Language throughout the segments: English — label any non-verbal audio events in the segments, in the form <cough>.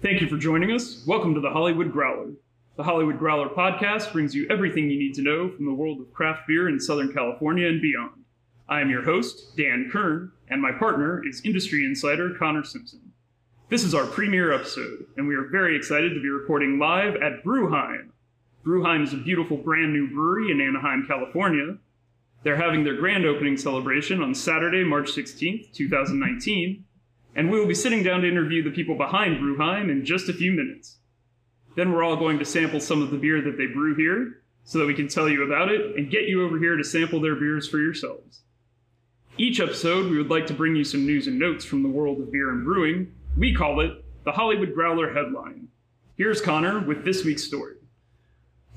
Thank you for joining us. Welcome to the Hollywood Growler. The Hollywood Growler podcast brings you everything you need to know from the world of craft beer in Southern California and beyond. I am your host, Dan Kern, and my partner is industry insider Connor Simpson. This is our premiere episode, and we are very excited to be recording live at Brewheim. Brewheim is a beautiful brand new brewery in Anaheim, California. They're having their grand opening celebration on Saturday, March 16th, 2019, and we will be sitting down to interview the people behind Brewheim in just a few minutes. Then we're all going to sample some of the beer that they brew here so that we can tell you about it and get you over here to sample their beers for yourselves. Each episode, we would like to bring you some news and notes from the world of beer and brewing. We call it the Hollywood Growler Headline. Here's Connor with this week's story.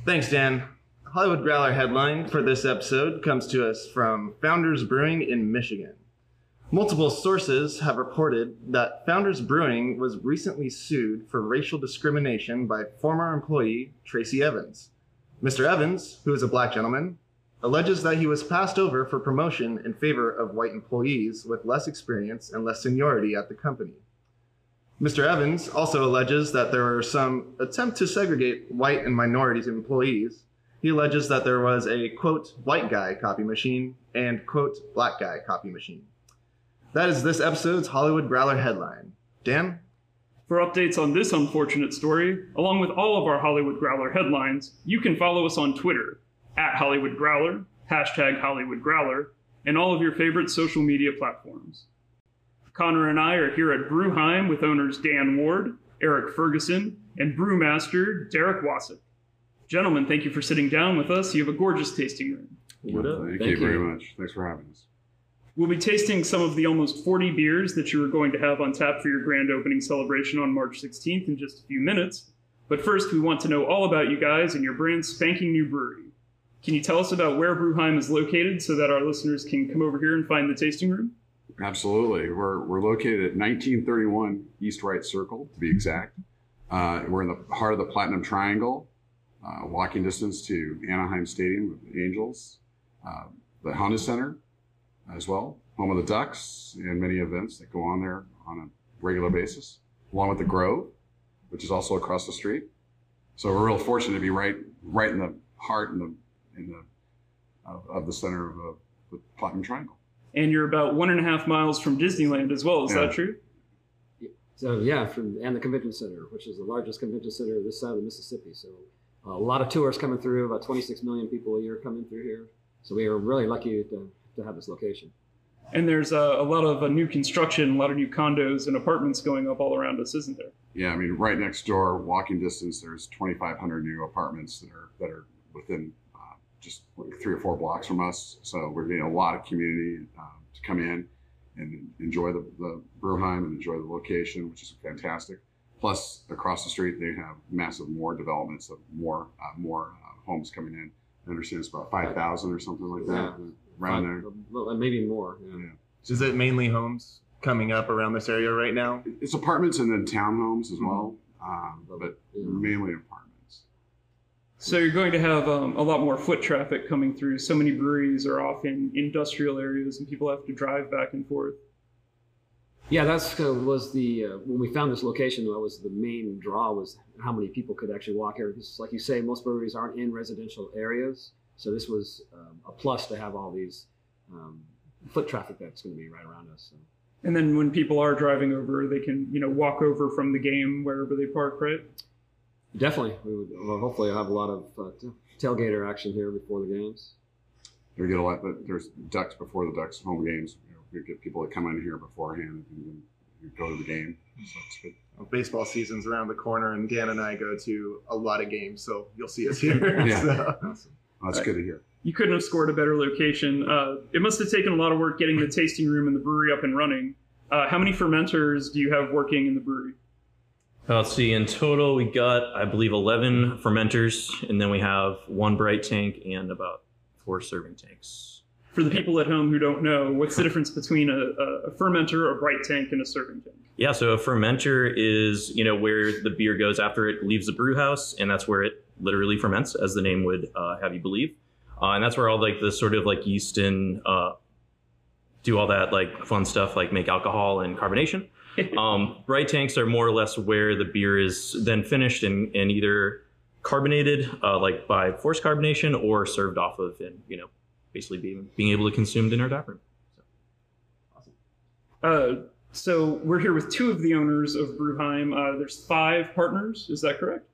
Thanks, Dan. Hollywood Growler headline for this episode comes to us from Founders Brewing in Michigan. Multiple sources have reported that Founders Brewing was recently sued for racial discrimination by former employee Tracy Evans. Mr. Evans, who is a black gentleman, alleges that he was passed over for promotion in favor of white employees with less experience and less seniority at the company. Mr. Evans also alleges that there were some attempt to segregate white and minority employees. He alleges that there was a quote white guy copy machine and quote black guy copy machine. That is this episode's Hollywood Growler headline. Dan? For updates on this unfortunate story, along with all of our Hollywood Growler headlines, you can follow us on Twitter at Hollywood Growler, hashtag Hollywood Growler, and all of your favorite social media platforms. Connor and I are here at Brewheim with owners Dan Ward, Eric Ferguson, and brewmaster Derek Wasik. Gentlemen, thank you for sitting down with us. You have a gorgeous tasting room. What up? Thank, Thank you very much. Thanks for having us. We'll be tasting some of the almost 40 beers that you are going to have on tap for your grand opening celebration on March 16th in just a few minutes. But first, we want to know all about you guys and your brand spanking new brewery. Can you tell us about where Brewheim is located so that our listeners can come over here and find the tasting room? Absolutely. We're, we're located at 1931 East Wright Circle, to be exact. Uh, we're in the heart of the Platinum Triangle, uh, walking distance to Anaheim Stadium with the Angels, uh, the Honda Center as well, home of the Ducks, and many events that go on there on a regular basis, along with the Grove, which is also across the street. So we're real fortunate to be right right in the heart and the in the of, of the center of uh, the Platinum Triangle. And you're about one and a half miles from Disneyland as well. Is Yeah. that true? So yeah, from and the convention center, which is the largest convention center this side of the Mississippi. So a lot of tourists coming through. About 26 million people a year coming through here. So we are really lucky to, to have this location. And there's uh, a lot of uh, new construction, a lot of new condos and apartments going up all around us, isn't there? Yeah, I mean, right next door, walking distance, there's 2,500 new apartments that are that are within uh, just like three or four blocks from us. So we're getting a lot of community uh, to come in and enjoy the, the Brewheim and enjoy the location, which is fantastic. Plus, across the street, they have massive more developments of more uh, more uh, homes coming in. I understand it's about 5,000 or something like that, around there. Well, maybe more. Yeah. Yeah. Is it mainly homes coming up around this area right now? It's apartments and then townhomes as well, um, but Yeah. mainly apartments. So you're going to have um, a lot more foot traffic coming through. So many breweries are off in industrial areas, and people have to drive back and forth. Yeah, that's uh, was the uh, when we found this location. That was the main draw was how many people could actually walk here. Because, like you say, most breweries aren't in residential areas, so this was um, a plus to have all these um, foot traffic that's going to be right around us. So. And then when people are driving over, they can you know walk over from the game wherever they park, right? Definitely, we would well, hopefully have a lot of uh, tailgater action here before the games. We get a lot, but there's ducks before the ducks home games. You know, we get people that come in here beforehand and then go to the game. So it's good. Well, baseball season's around the corner, and Dan and I go to a lot of games, so you'll see us here. Yeah. <laughs> So- Awesome. Well, that's good to hear. You couldn't have scored a better location. Uh, it must have taken a lot of work getting the tasting room and the brewery up and running. Uh, how many fermenters do you have working in the brewery? Uh, Let's see. In total, we got, I believe, 11 fermenters, and then we have one bright tank and about four serving tanks. For the people at home who don't know, what's the difference between a, a, a fermenter, a bright tank, and a serving tank? Yeah, so a fermenter is, you know, where the beer goes after it leaves the brew house, and that's where it literally ferments, as the name would uh, have you believe. Uh, and that's where all like the sort of like yeast and uh, do all that like fun stuff, like make alcohol and carbonation. <laughs> Um, bright tanks are more or less where the beer is then finished and, and either carbonated, uh, like by forced carbonation, or served off of, and you know, basically being being able to consumed in our tap room. Uh, so we're here with two of the owners of Brewheim. Uh, there's five partners. Is that correct?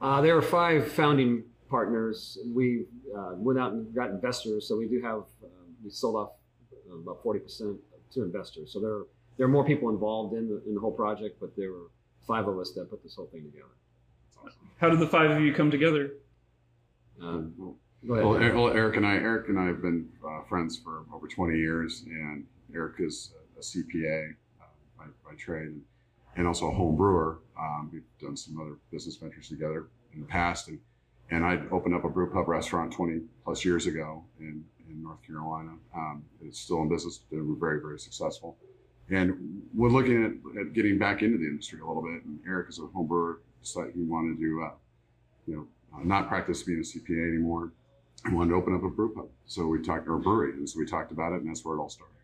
Uh, there are five founding partners. We uh, went out and got investors, so we do have uh, we sold off uh, about forty percent to investors. So there are, there are more people involved in the in the whole project, but there were five of us that put this whole thing together. How did the five of you come together? Um, Well, go ahead. well, Eric, well, Eric and I, Eric and I have been uh, friends for over 20 years, and Eric is a CPA uh, by, by trade and, also a home brewer. Um, we've done some other business ventures together in the past, and and I opened up a brew pub restaurant 20 plus years ago in, in North Carolina. Um, it's still in business, been very very successful, and we're looking at, at getting back into the industry a little bit. And Eric is a home brewer, decided he wanted to, uh, you know, uh, not practice being a CPA anymore. I wanted to open up a brew pub. So we talked, or a brewery. And so we talked about it, and that's where it all started.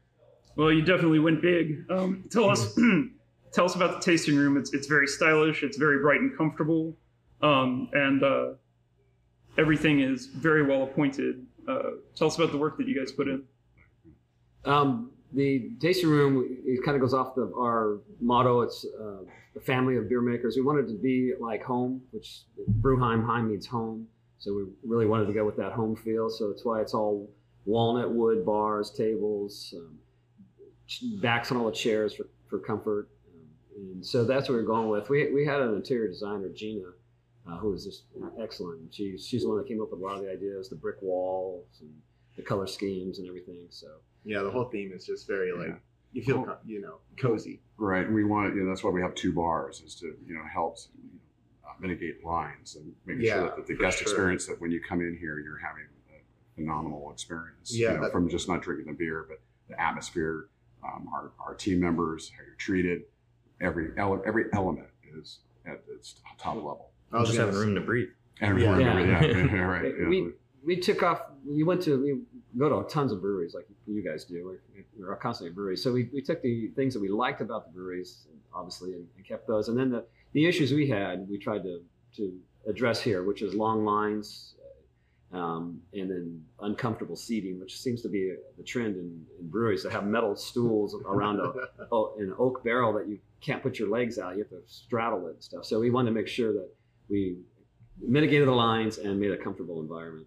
Well, you definitely went big. Um, tell us, <clears throat> tell us about the tasting room. It's it's very stylish. It's very bright and comfortable, um, and uh, everything is very well appointed. Uh, tell us about the work that you guys put in. Um, the tasting room it kind of goes off our motto. It's uh, a family of beer makers. We wanted to be like home, which Brewheim Heim means home. So we really wanted to go with that home feel. So that's why it's all walnut wood bars, tables, um, backs on all the chairs for, for comfort. And so that's what we're going with. We, we had an interior designer, Gina, uh, who was just excellent. She, she's the one that came up with a lot of the ideas, the brick walls and the color schemes and everything. So Yeah, the whole theme is just very like you feel Cool. co- you know cozy. Right. And we want, you know, that's why we have two bars is to, you know, help you know, uh, mitigate lines and making Yeah, sure that the guest sure. experience that when you come in here, you're having a phenomenal experience. Yeah, You know, from just not drinking the beer, but the atmosphere, um, our, our team members, how you're treated, every, ele- every element is at its top level. I was just having room to breathe. And Yeah. remember, Yeah. yeah, yeah, right. <laughs> yeah. we we took off. We went to we go to tons of breweries like you guys do. We're, we're constantly at breweries, so we, we took the things that we liked about the breweries, obviously, and, and kept those. And then the the issues we had, we tried to to address here, which is long lines, um, and then uncomfortable seating, which seems to be the trend in, in breweries to have metal stools <laughs> around a oh, an oak barrel that you can't put your legs out. You have to straddle it and stuff. So we wanted to make sure that we mitigated the lines and made a comfortable environment.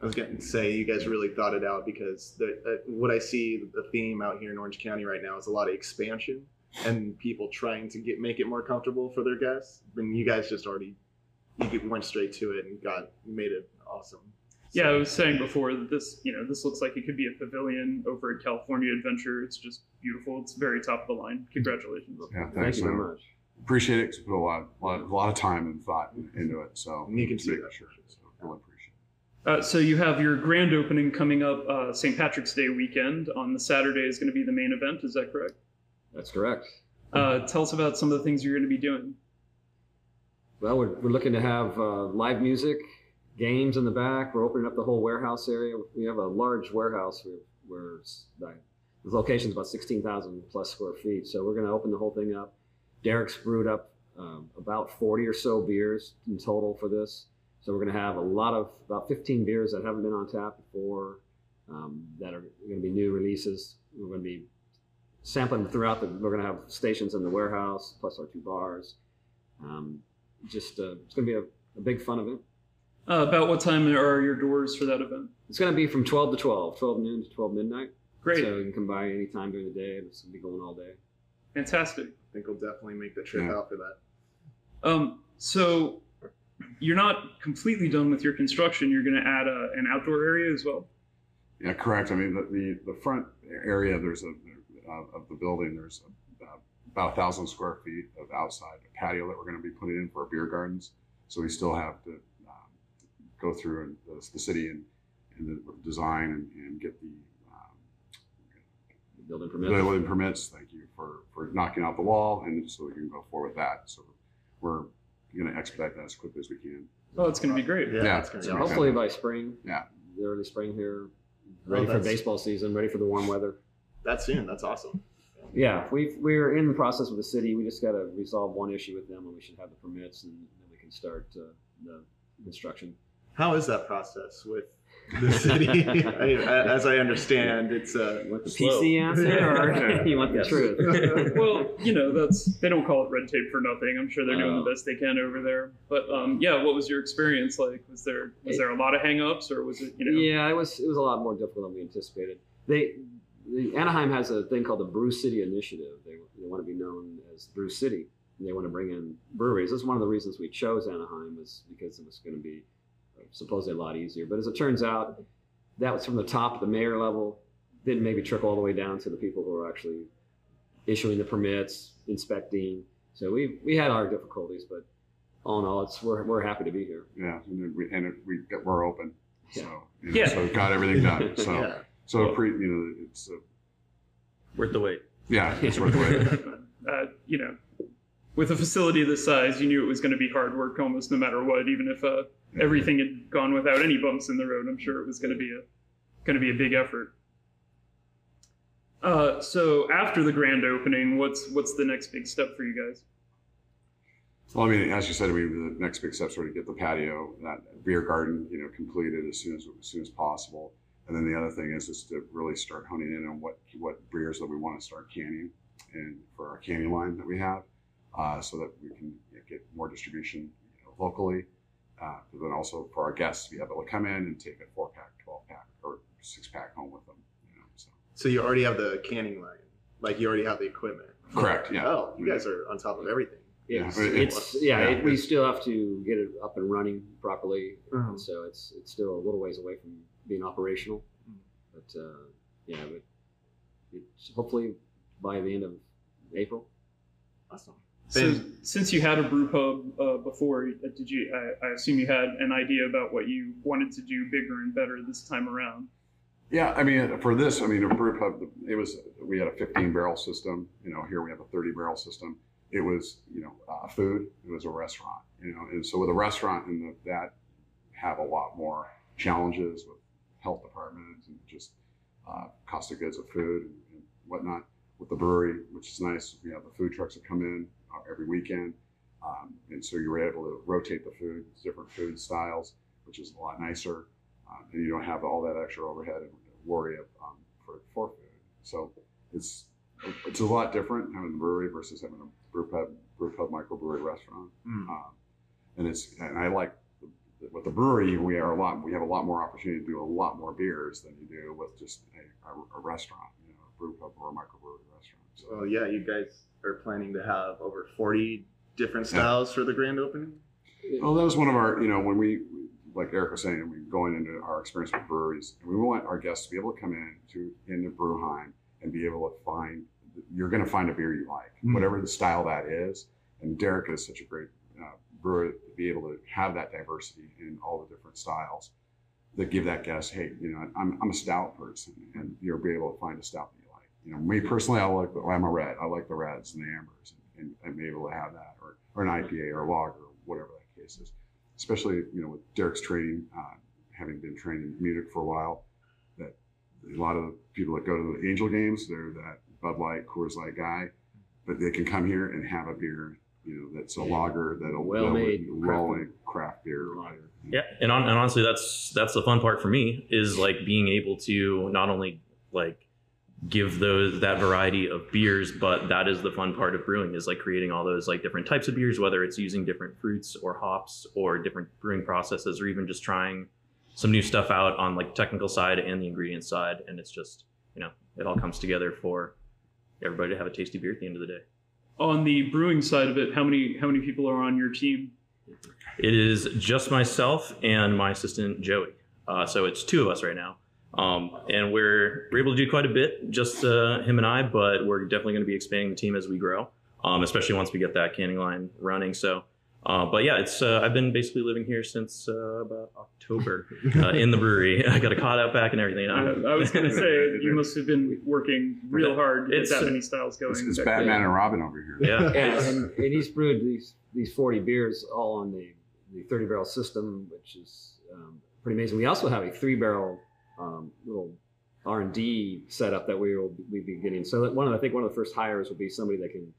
I was going to say you guys really thought it out because the, uh, what I see the theme out here in Orange County right now is a lot of expansion and people trying to get make it more comfortable for their guests. And you guys just already you get- went straight to it and got made it awesome. Yeah, I was saying before that this, you know, this looks like it could be a pavilion over at California Adventure. It's just beautiful. It's very top of the line. Congratulations. yeah, Thank thanks. you very much. Appreciate it. 'cause we put a lot, lot, a lot of time and thought into it. So And you can see make that. sure. So really appreciate it. Uh, so you have your grand opening coming up uh, St. Patrick's Day weekend. On the Saturday is going to be the main event. Is that correct? That's correct. Uh, tell us about some of the things you're going to be doing. Well, we're, we're looking to have uh, live music, games in the back. We're opening up the whole warehouse area. We have a large warehouse the the location's about 16,000 plus square feet. So we're going to open the whole thing up. Derek's brewed up um, about 40 or so beers in total for this. So we're going to have a lot of about 15 beers that haven't been on tap before um, that are going to be new releases. We're going to be sampling throughout the. We're going to have stations in the warehouse plus our two bars. Um, just uh, it's going to be a, a big fun event. Uh, about what time are your doors for that event? It's going to be from 12 to 12, 12 noon to 12 midnight. Great, So you can come by anytime during the day. It's going to be going all day. fantastic. I think we'll definitely make the trip Yeah. out for that. Um, so you're not completely done with your construction. You're going to add a, an outdoor area as well. Yeah, correct. I mean, the, the, the front area, there's a, uh, of the building, there's a, about a thousand square feet of outside patio that we're going to be putting in for our beer gardens. So we still have to um, go through and the, the city and, and the design and, and get the um, Building permit. building permits. Thank you for, for knocking out the wall and so we can go forward with that. So we're going to expedite that as quickly as we can. Oh, it's going to be great. Yeah, it's gonna So be hopefully by spring. Yeah. The early spring here. Well, Ready for baseball season. Ready for the warm weather. That's soon. That's awesome. Yeah, we we're in the process with the city. We just got to resolve one issue with them, and we should have the permits, and then we can start uh, the construction. How is that process with the city? <laughs> I, as I understand, it's uh, You the Slow. PC answer, <laughs> or <laughs> you want the Yes. truth? well, you know, that's they don't call it red tape for nothing. I'm sure they're doing Oh. the best they can over there. But um, yeah, what was your experience like? Was there was there a lot of hangups, or was it you know? Yeah, it was it was a lot more difficult than we anticipated. They the, Anaheim has a thing called the Brew City Initiative. They, they want to be known as Brew City. And they want to bring in breweries. That's one of the reasons we chose Anaheim is because it was going to be uh, supposedly a lot easier. But as it turns out, that was from the top, the mayor level, didn't maybe trickle all the way down to the people who are actually issuing the permits, inspecting. So we we had our difficulties, but all in all, it's we're we're happy to be here. Yeah, and then we and it, we we're open. So Yeah. you know, Yeah. so got everything done. <laughs> So yeah. So pre, you know, it's uh, Worth the wait. yeah, it's worth the wait. <laughs> uh, you know, with a facility this size, you knew it was going to be hard work almost no matter what. Even if uh, everything had gone without any bumps in the road, I'm sure it was going to be a going to be a big effort. Uh, so after the grand opening, what's what's the next big step for you guys? Well, I mean, as you said, we the next big step sort of get the patio, that beer garden, you know, completed as soon as as soon as possible. And then the other thing is is to really start honing in on what what beers that we want to start canning, and for our canning line that we have, uh, so that we can get more distribution you know, locally. Uh, but then also for our guests to be able to come in and take a four pack, twelve pack, or six pack home with them. You know, so So you already have the canning line, like you already have the equipment. correct, yeah. Oh, you guys are on top of everything. Yeah, It's, it- it's yeah, yeah, it, we still have to get it up and running properly, and so it's it's still a little ways away from being operational. But uh, yeah, but it's hopefully by the end of April. Awesome. So Ben- since you had a brew pub uh, before, uh, did you? I, I assume you had an idea about what you wanted to do bigger and better this time around. Yeah, I mean, for this, I mean, a brew pub, it was, we had a 15 barrel system. You know, here we have a 30 barrel system. It was, you know, uh, food. It was a restaurant, you know, and so with a restaurant and that have a lot more challenges with health departments and just uh, cost of goods of food and, and whatnot. With the brewery, which is nice, we have the food trucks that come in uh, every weekend. Um, and so you were able to rotate the food, different food styles, which is a lot nicer uh, and you don't have all that extra overhead and worry of, um, for, for food. So it's it's a lot different having the brewery versus having a brew pub, brew pub microbrewery restaurant. Mm. Um, and it's and I like with the brewery we are a lot we have a lot more opportunity to do a lot more beers than you do with just a, a, a restaurant, you know, a brew pub or a microbrewery restaurant. So Well, yeah, you guys are planning to have over 40 different styles for the grand opening. Well, that was one of our, you know, when we, like Eric was saying, we going into our experience with breweries, and we want our guests to be able to come in to into Brewheim and be able to find, you're going to find a beer you like, Mm. whatever the style that is. And Derek is such a great to be able to have that diversity in all the different styles that give that guest, hey, you know, I'm, I'm a stout person, and you'll be able to find a stout that you like. You know, me personally, I like, I'm a red. I like the reds and the ambers, and, and be able to have that, or, or an IPA or a lager, whatever that case is. Especially, you know, with Derek's training, uh, having been trained in Munich for a while, that a lot of people that go to the Angel games, they're that Bud Light, Coors Light guy, but they can come here and have a beer, you know, that's a lager that'll that'll- craft well-made craft beer. Lager. Yeah, and, on, and honestly, that's that's the fun part for me is like being able to not only like give those that variety of beers, but that is the fun part of brewing is like creating all those like different types of beers, whether it's using different fruits or hops or different brewing processes, or even just trying some new stuff out on like technical side and the ingredient side, and it's just you know it all comes together for everybody to have a tasty beer at the end of the day. On the brewing side of it, how many how many people are on your team? It is just myself and my assistant Joey. Uh, so it's two of us right now, um, and we're we're able to do quite a bit, just uh, him and I. But we're definitely going to be expanding the team as we grow, um, especially once we get that canning line running. So, uh, but yeah, it's uh, I've been basically living here since uh, about October uh, in the brewery. <laughs> I got a cot out back and everything. I, I was going <laughs> to say you must have been working real hard to get that uh, many styles going. It's, it's That- Batman and Robin over here. yeah, And, and, and he's brewed these these 40 beers all on the, the 30 barrel system, which is um, pretty amazing. We also have a three barrel um, little R and D setup that we will we be getting. So that one of I think one of the first hires will be somebody that can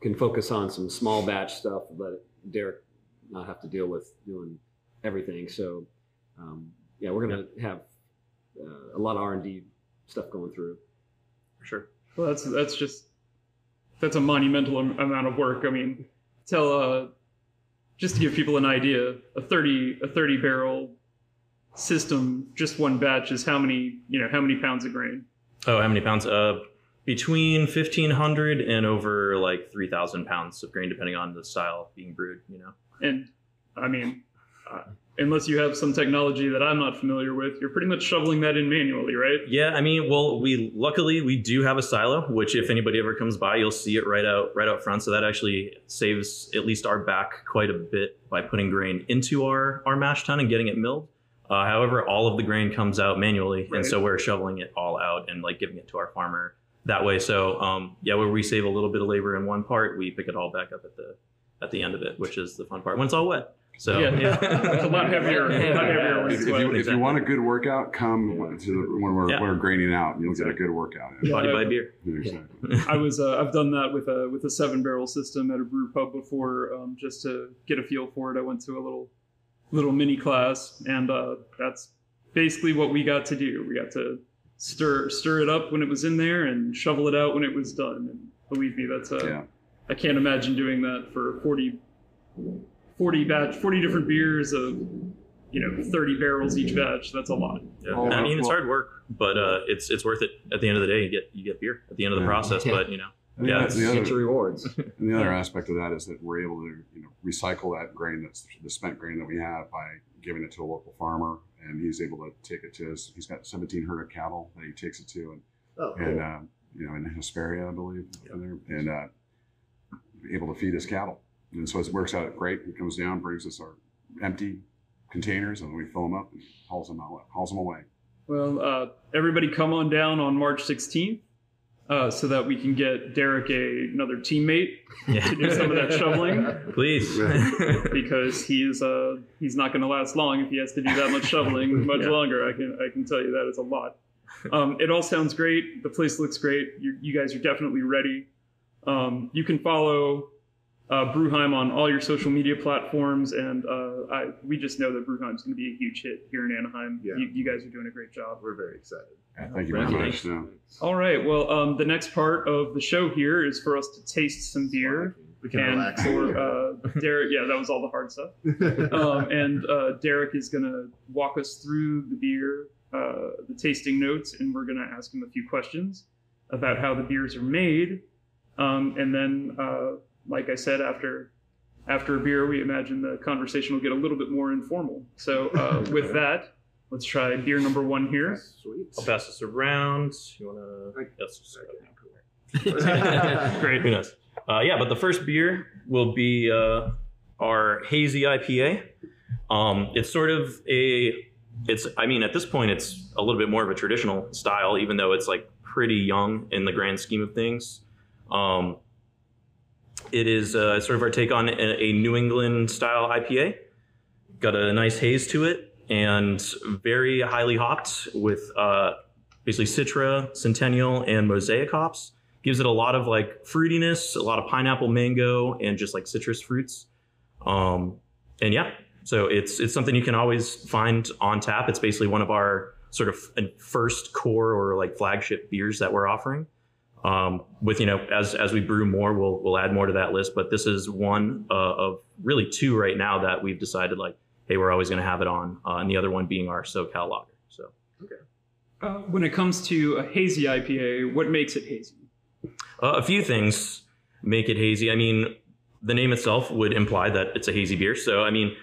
can focus on some small batch stuff, let Derek not have to deal with doing everything. So um, yeah, we're gonna have uh, a lot of R and D stuff going through. For sure. Well, that's that's just that's a monumental amount of work. I mean, tell uh, just to give people an idea, a thirty a thirty barrel system, just one batch is how many you know how many pounds of grain? Oh, how many pounds? Uh, between fifteen hundred and over like three thousand pounds of grain, depending on the style being brewed. You know. And I mean, uh, unless you have some technology that I'm not familiar with, you're pretty much shoveling that in manually, right? Yeah, I mean, well, we luckily we do have a silo, which if anybody ever comes by, you'll see it right out right out front. So that actually saves at least our back quite a bit by putting grain into our our mash tun and getting it milled. Uh, however, all of the grain comes out manually, Right. and so we're shoveling it all out and like giving it to our farmer that way. So um, yeah, where we save a little bit of labor in one part, we pick it all back up at the at the end of it, which is the fun part when it's all wet. So Yeah, yeah. <laughs> It's a lot heavier, a lot heavier when If, if wet. you, if you want a good workout, come to the, when we're, Yeah. when we're graining out. You'll get a good workout. in. body Yeah. by beer. Exactly. <laughs> I was uh, I've done that with a with a seven barrel system at a brew pub before, um, just to get a feel for it. I went to a little little mini class, and uh, that's basically what we got to do. We got to stir stir it up when it was in there and shovel it out when it was done. And believe me, that's uh, Yeah. I can't imagine doing that for 40, 40 batch, forty different beers of you know thirty barrels each batch. That's a lot. Yeah. Oh, I mean, it's hard work, but uh, it's it's worth it. At the end of the day, you get you get beer at the end of the Yeah. process. Yeah. But you know, And Yeah, the, it's- the Get other, your rewards. <laughs> and the other aspect of that is that we're able to you know recycle that grain that's the spent grain that we have by giving it to a local farmer, and he's able to take it to his. He's got 17 herd of cattle that he takes it to, and Oh, and cool. uh, you know in Hesperia, I believe, in there, and uh, able to feed his cattle. And so it works out great. He comes down, brings us our empty containers, and we fill them up and hauls them out, hauls them away. Well, uh, everybody come on down on March 16th uh, so that we can get Derek a, another teammate yeah. to do some of that shoveling <laughs> Please. <laughs> because he's uh, he's not going to last long if he has to do that much shoveling <laughs> much Yeah. longer. I can I can tell you that it's a lot. Um, it all sounds great. The place looks great. You, you guys are definitely ready. Um, you can follow uh, Brewheim on all your social media platforms, and uh, I, we just know that Brewheim's going to be a huge hit here in Anaheim. Yeah. You, you guys are doing a great job. We're very excited. Yeah, thank you very much. Yeah. All right. Well, um, the next part of the show here is for us to taste some beer. We can And relax. for uh, Derek, yeah, that was all the hard stuff. <laughs> Um, and uh, Derek is going to walk us through the beer, uh, the tasting notes, and we're going to ask him a few questions about how the beers are made. Um, and then, uh, like I said, after after a beer, we imagine the conversation will get a little bit more informal. So, uh, <laughs> with that, let's try beer number one here. Sweet. I'll pass this around. You wanna? Yes. just go ahead. Great. Who knows? Uh, yeah, but the first beer will be uh, our hazy IPA. Um, it's sort of a. It's. I mean, at this point, it's a little bit more of a traditional style, even though it's like pretty young in the grand scheme of things. Um, it is uh, sort of our take on a, a New England style IPA. Got a nice haze to it and very highly hopped with uh, basically Citra, Centennial, and Mosaic hops. Gives it a lot of like fruitiness, a lot of pineapple, mango, and just like citrus fruits. Um, and yeah, so it's it's something you can always find on tap. It's basically one of our sort of first core or like flagship beers that we're offering. Um, with you know, as as we brew more, we'll we'll add more to that list. But this is one uh, of really two right now that we've decided like, hey, we're always going to have it on, uh, and the other one being our SoCal lager. So Uh, when it comes to a hazy IPA, what makes it hazy? uh, a few things make it hazy. I mean, the name itself would imply that it's a hazy beer. So I mean,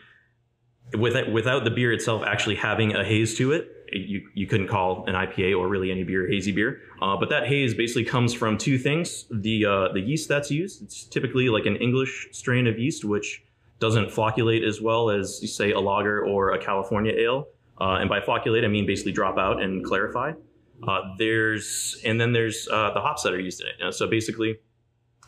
without without the beer itself actually having a haze to it, you you couldn't call an IPA or really any beer hazy beer. Uh, but that haze basically comes from two things: the uh, the yeast that's used. It's typically like an English strain of yeast, which doesn't flocculate as well as say a lager or a California ale. Uh, and by flocculate, I mean basically drop out and clarify. Uh, there's and then there's uh, the hops that are used in it. So basically,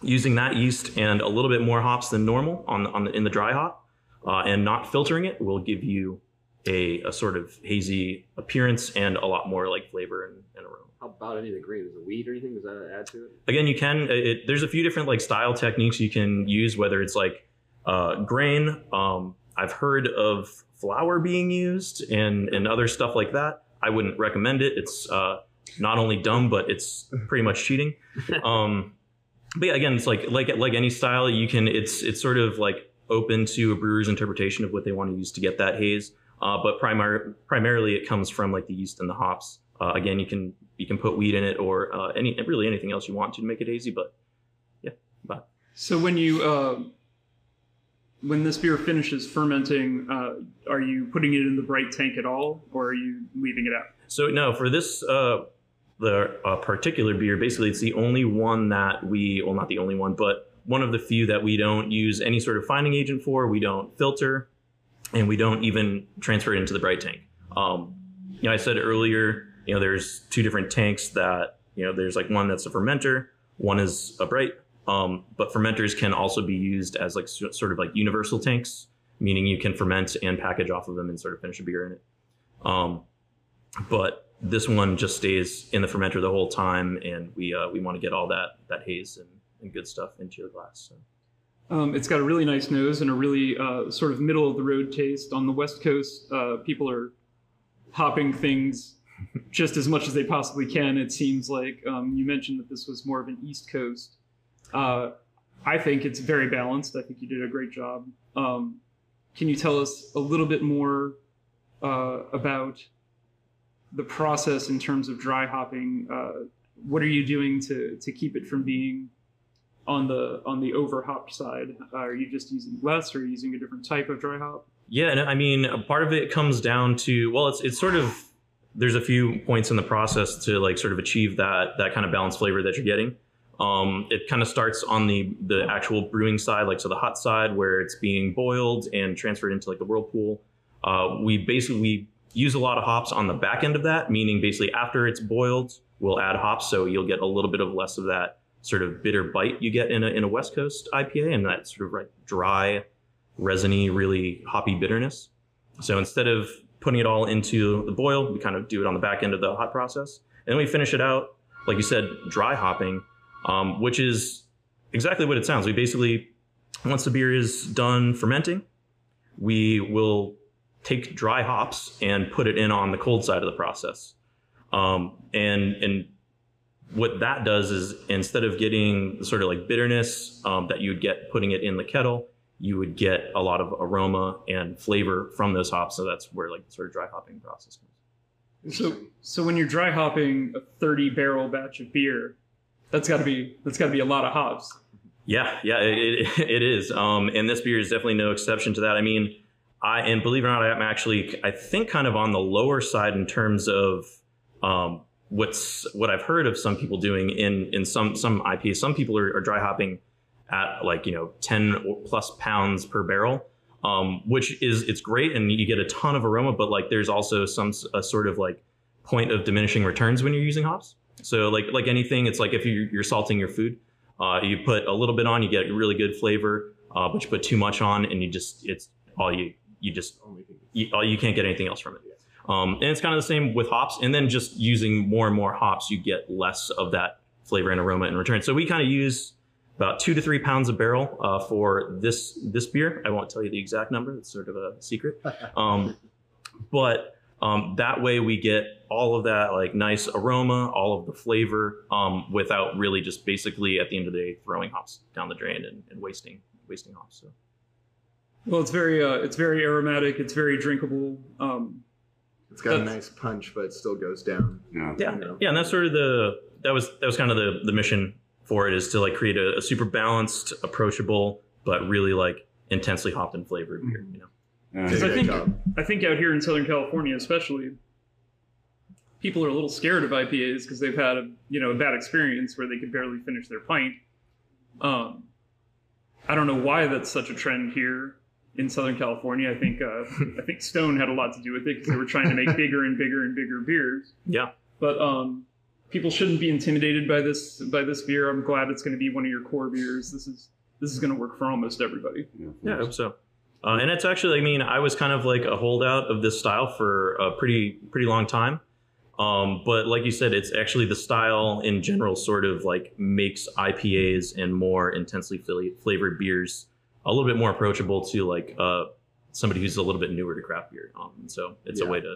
using that yeast and a little bit more hops than normal on on the, in the dry hop, uh, and not filtering it will give you a, a sort of hazy appearance and a lot more like flavor and, and aroma. How about any of the green? Is it wheat or anything? Does that add to it? Again, you can. It, there's a few different like style techniques you can use, whether it's like uh, grain. Um, I've heard of flour being used and and other stuff like that. I wouldn't recommend it. It's uh, not only dumb, but it's pretty much cheating. <laughs> Um, but yeah, again, it's like like like any style, you can. It's it's sort of like open to a brewer's interpretation of what they want to use to get that haze. Uh, but primar- primarily, it comes from like the yeast and the hops. Uh, again, you can you can put wheat in it or uh, any really anything else you want to to make it hazy. But yeah, but So when you uh, when this beer finishes fermenting, uh, are you putting it in the bright tank at all, or are you leaving it out? So no, for this uh, the uh, particular beer, basically it's the only one that we well not the only one, but one of the few that we don't use any sort of fining agent for. We don't filter, and we don't even transfer it into the bright tank. Um, you know, I said earlier, you know, there's two different tanks that you know. There's like one that's a fermenter, one is a bright. Um, but fermenters can also be used as like sort of like universal tanks, meaning you can ferment and package off of them and sort of finish a beer in it. Um, but this one just stays in the fermenter the whole time, and we uh, we want to get all that that haze and, and good stuff into your glass. So. Um, it's got a really nice nose and a really uh, sort of middle of the road taste. On the West Coast, uh, people are hopping things <laughs> just as much as they possibly can. It seems like um, you mentioned that this was more of an East Coast. Uh, I think it's very balanced. I think you did a great job. Um, can you tell us a little bit more uh, about the process in terms of dry hopping? Uh, what are you doing to to keep it from being on the on the over hop side? Uh, are you just using less, or are you using a different type of dry hop? Yeah, and I mean, part of it comes down to well, it's it's sort of there's a few points in the process to like sort of achieve that that kind of balanced flavor that you're getting. Um, it kind of starts on the the actual brewing side, like so the hot side where it's being boiled and transferred into like the whirlpool. Uh, we basically we use a lot of hops on the back end of that, meaning basically after it's boiled, we'll add hops, so you'll get a little bit of less of that sort of bitter bite you get in a in a West Coast IPA, and that sort of like dry, resiny, really hoppy bitterness. So instead of putting it all into the boil, we kind of do it on the back end of the hot process, and then we finish it out, like you said, dry hopping, um, which is exactly what it sounds. We basically, once the beer is done fermenting, we will take dry hops and put it in on the cold side of the process. Um, and and what that does is instead of getting the sort of like bitterness um, that you would get putting it in the kettle, you would get a lot of aroma and flavor from those hops. So that's where like the sort of dry hopping process comes. So so when you're dry hopping a 30 barrel batch of beer, that's got to be that's got to be a lot of hops. Yeah, yeah, it, it, <laughs> it is. Um, and this beer is definitely no exception to that. I mean, I and believe it or not, I'm actually I think kind of on the lower side in terms of um, what's what I've heard of some people doing in in some some IPAs. Some people are, are dry hopping at like you know 10 plus pounds per barrel, um, which is it's great and you get a ton of aroma. But like there's also some a sort of like point of diminishing returns when you're using hops. So like like anything, it's like if you're, you're salting your food, uh, you put a little bit on, you get really good flavor. Uh, but you put too much on, and you just it's all you you just you, all, you can't get anything else from it. Um, and it's kind of the same with hops. And then just using more and more hops, you get less of that flavor and aroma in return. So we kind of use about two to three pounds a barrel uh, for this this beer. I won't tell you the exact number; it's sort of a secret. <laughs> Um, but um, that way we get all of that like nice aroma, all of the flavor, um, without really just basically at the end of the day throwing hops down the drain and, and wasting wasting hops. So. Well, it's very uh, it's very aromatic. It's very drinkable. Um, It's got a nice punch, but it still goes down. Yeah. yeah you know. yeah and that's sort of the that was that was kind of the the mission for it is to like create a, a super balanced approachable but really like intensely hopped and flavored beer you know Yeah. Because I think job. I think out here in Southern California, especially, people are a little scared of IPAs because they've had a you know a bad experience where they could barely finish their pint. Um, I don't know why that's such a trend here in Southern California. I think uh, I think Stone had a lot to do with it because they were trying to make bigger and bigger and bigger beers. yeah But um, people shouldn't be intimidated by this by this beer. I'm glad it's going to be one of your core beers. This is this is going to work for almost everybody. Yeah. yeah i hope so Uh, and it's actually, I mean, I was kind of like a holdout of this style for a pretty pretty long time. Um, but like you said, it's actually the style in general sort of like makes IPAs and more intensely flavored beers a little bit more approachable to like uh, somebody who's a little bit newer to craft beer. Um, and so it's Yeah. a way to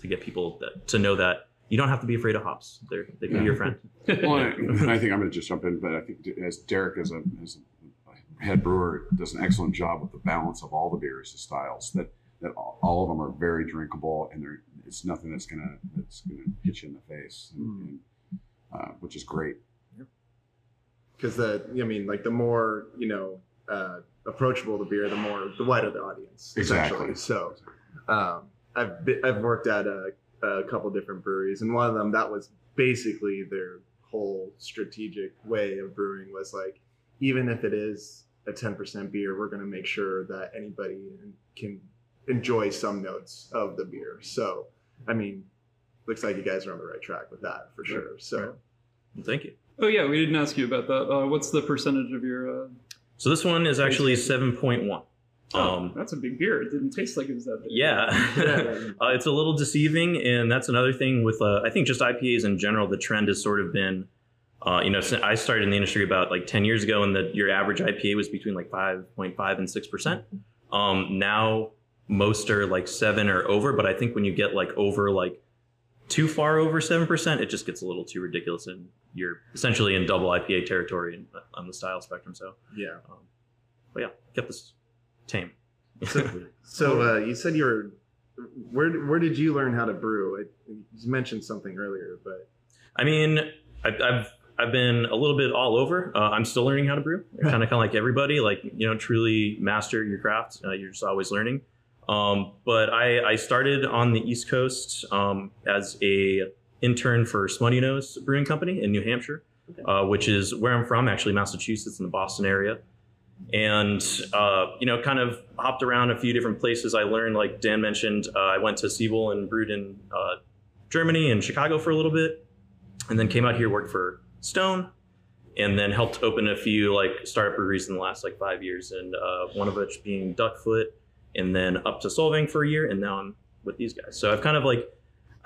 to get people that, to know that you don't have to be afraid of hops. They're, they can be your friend. <laughs> Well, and I think I'm going to just jump in, but I think as Derek, as a, as a head brewer, does an excellent job with the balance of all the beers, the styles. That that all all of them are very drinkable, and they're it's nothing that's gonna that's gonna hit you in the face, and, Mm. and, uh, which is great. because the I mean, like the more you know uh, approachable the beer, the more the wider the audience. Exactly. Essentially. So, um, I've been, I've worked at a, a couple different breweries, and one of them that was basically their whole strategic way of brewing was like, even if it is a ten percent beer, we're going to make sure that anybody can enjoy some notes of the beer. So, I mean, looks like you guys are on the right track with that for sure. So. Thank you. oh yeah, we didn't ask you about that. Uh, what's the percentage of your? Uh... So this one is actually 7.1. Um, that's a big beer. It didn't taste like it was that big. Yeah, <laughs> uh, it's a little deceiving, and that's another thing with uh, I think just IPAs in general. The trend has sort of been, uh, you know, since I started in the industry about like ten years ago, and that your average IPA was between like five point five and six percent. Um, now most are like seven or over, but I think when you get like over like too far over seven percent, it just gets a little too ridiculous, and you're essentially in double IPA territory in, on the style spectrum. So, Yeah. um, but yeah, kept this tame. So, <laughs> so uh, you said you were. Where where did you learn how to brew? I, you mentioned something earlier, but I mean, I've, I've I've been a little bit all over. Uh, I'm still learning how to brew. Kind of kind of like everybody. Like you know, truly master your craft. Uh, you're just always learning. Um, but I, I started on the East Coast um, as a intern for Smuttynose Brewing Company in New Hampshire, uh, which is where I'm from, actually Massachusetts in the Boston area. And uh, you know, kind of hopped around a few different places. I learned, like Dan mentioned, uh, I went to Siebel and brewed in uh, Germany and Chicago for a little bit, and then came out here worked for Stone, and then helped open a few like startup breweries in the last like five years, and uh, one of which being Duckfoot, and then up to Solvang for a year, and now I'm with these guys. So I've kind of like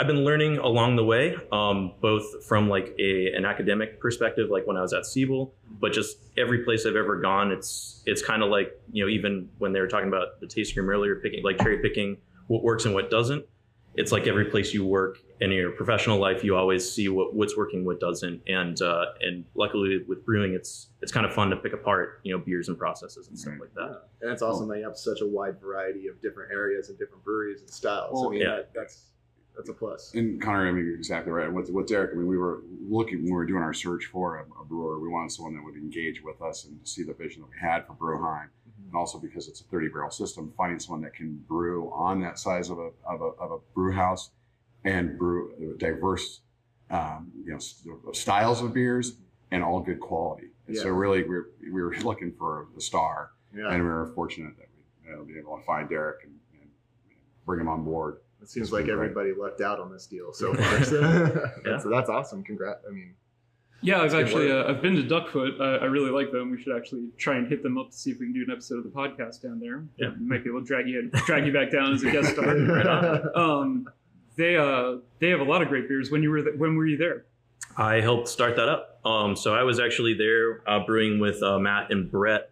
I've been learning along the way, um, both from like a an academic perspective, like when I was at Siebel, but just every place I've ever gone, it's it's kind of like you know even when they were talking about the taste room earlier, picking like cherry picking what works and what doesn't. It's like every place you work in your professional life, you always see what, what's working, what doesn't, and uh, and luckily with brewing, it's it's kind of fun to pick apart you know beers and processes and stuff like that. and it's awesome that you have such a wide variety of different areas and different breweries and styles. Well, I mean, yeah. that, that's that's a plus. And Connor, I mean, you're exactly right. With, with Derek, I mean, we were looking when we were doing our search for a, a brewer. We wanted someone that would engage with us and see the vision that we had for Brewheim, and also because it's a 30 barrel system, finding someone that can brew on that size of a of a, of a brew house and brew diverse, um, you know, styles of beers and all good quality. And so really, we were, we were <laughs> looking for the star, Yeah, and we were fortunate that we you know, be able to find Derek and, and bring him on board. It seems like been great. everybody lucked out on this deal so far. So <laughs> that's, that's awesome. Congrats. I mean, Yeah, I've actually uh, I've been to Duckfoot. I, I really like them. We should actually try and hit them up to see if we can do an episode of the podcast down there. Yeah. We might be able to drag you drag you back down as a guest star. <laughs> Right um, they uh they have a lot of great beers. When you were th- when were you there? I helped start that up. Um, so I was actually there uh, brewing with uh, Matt and Brett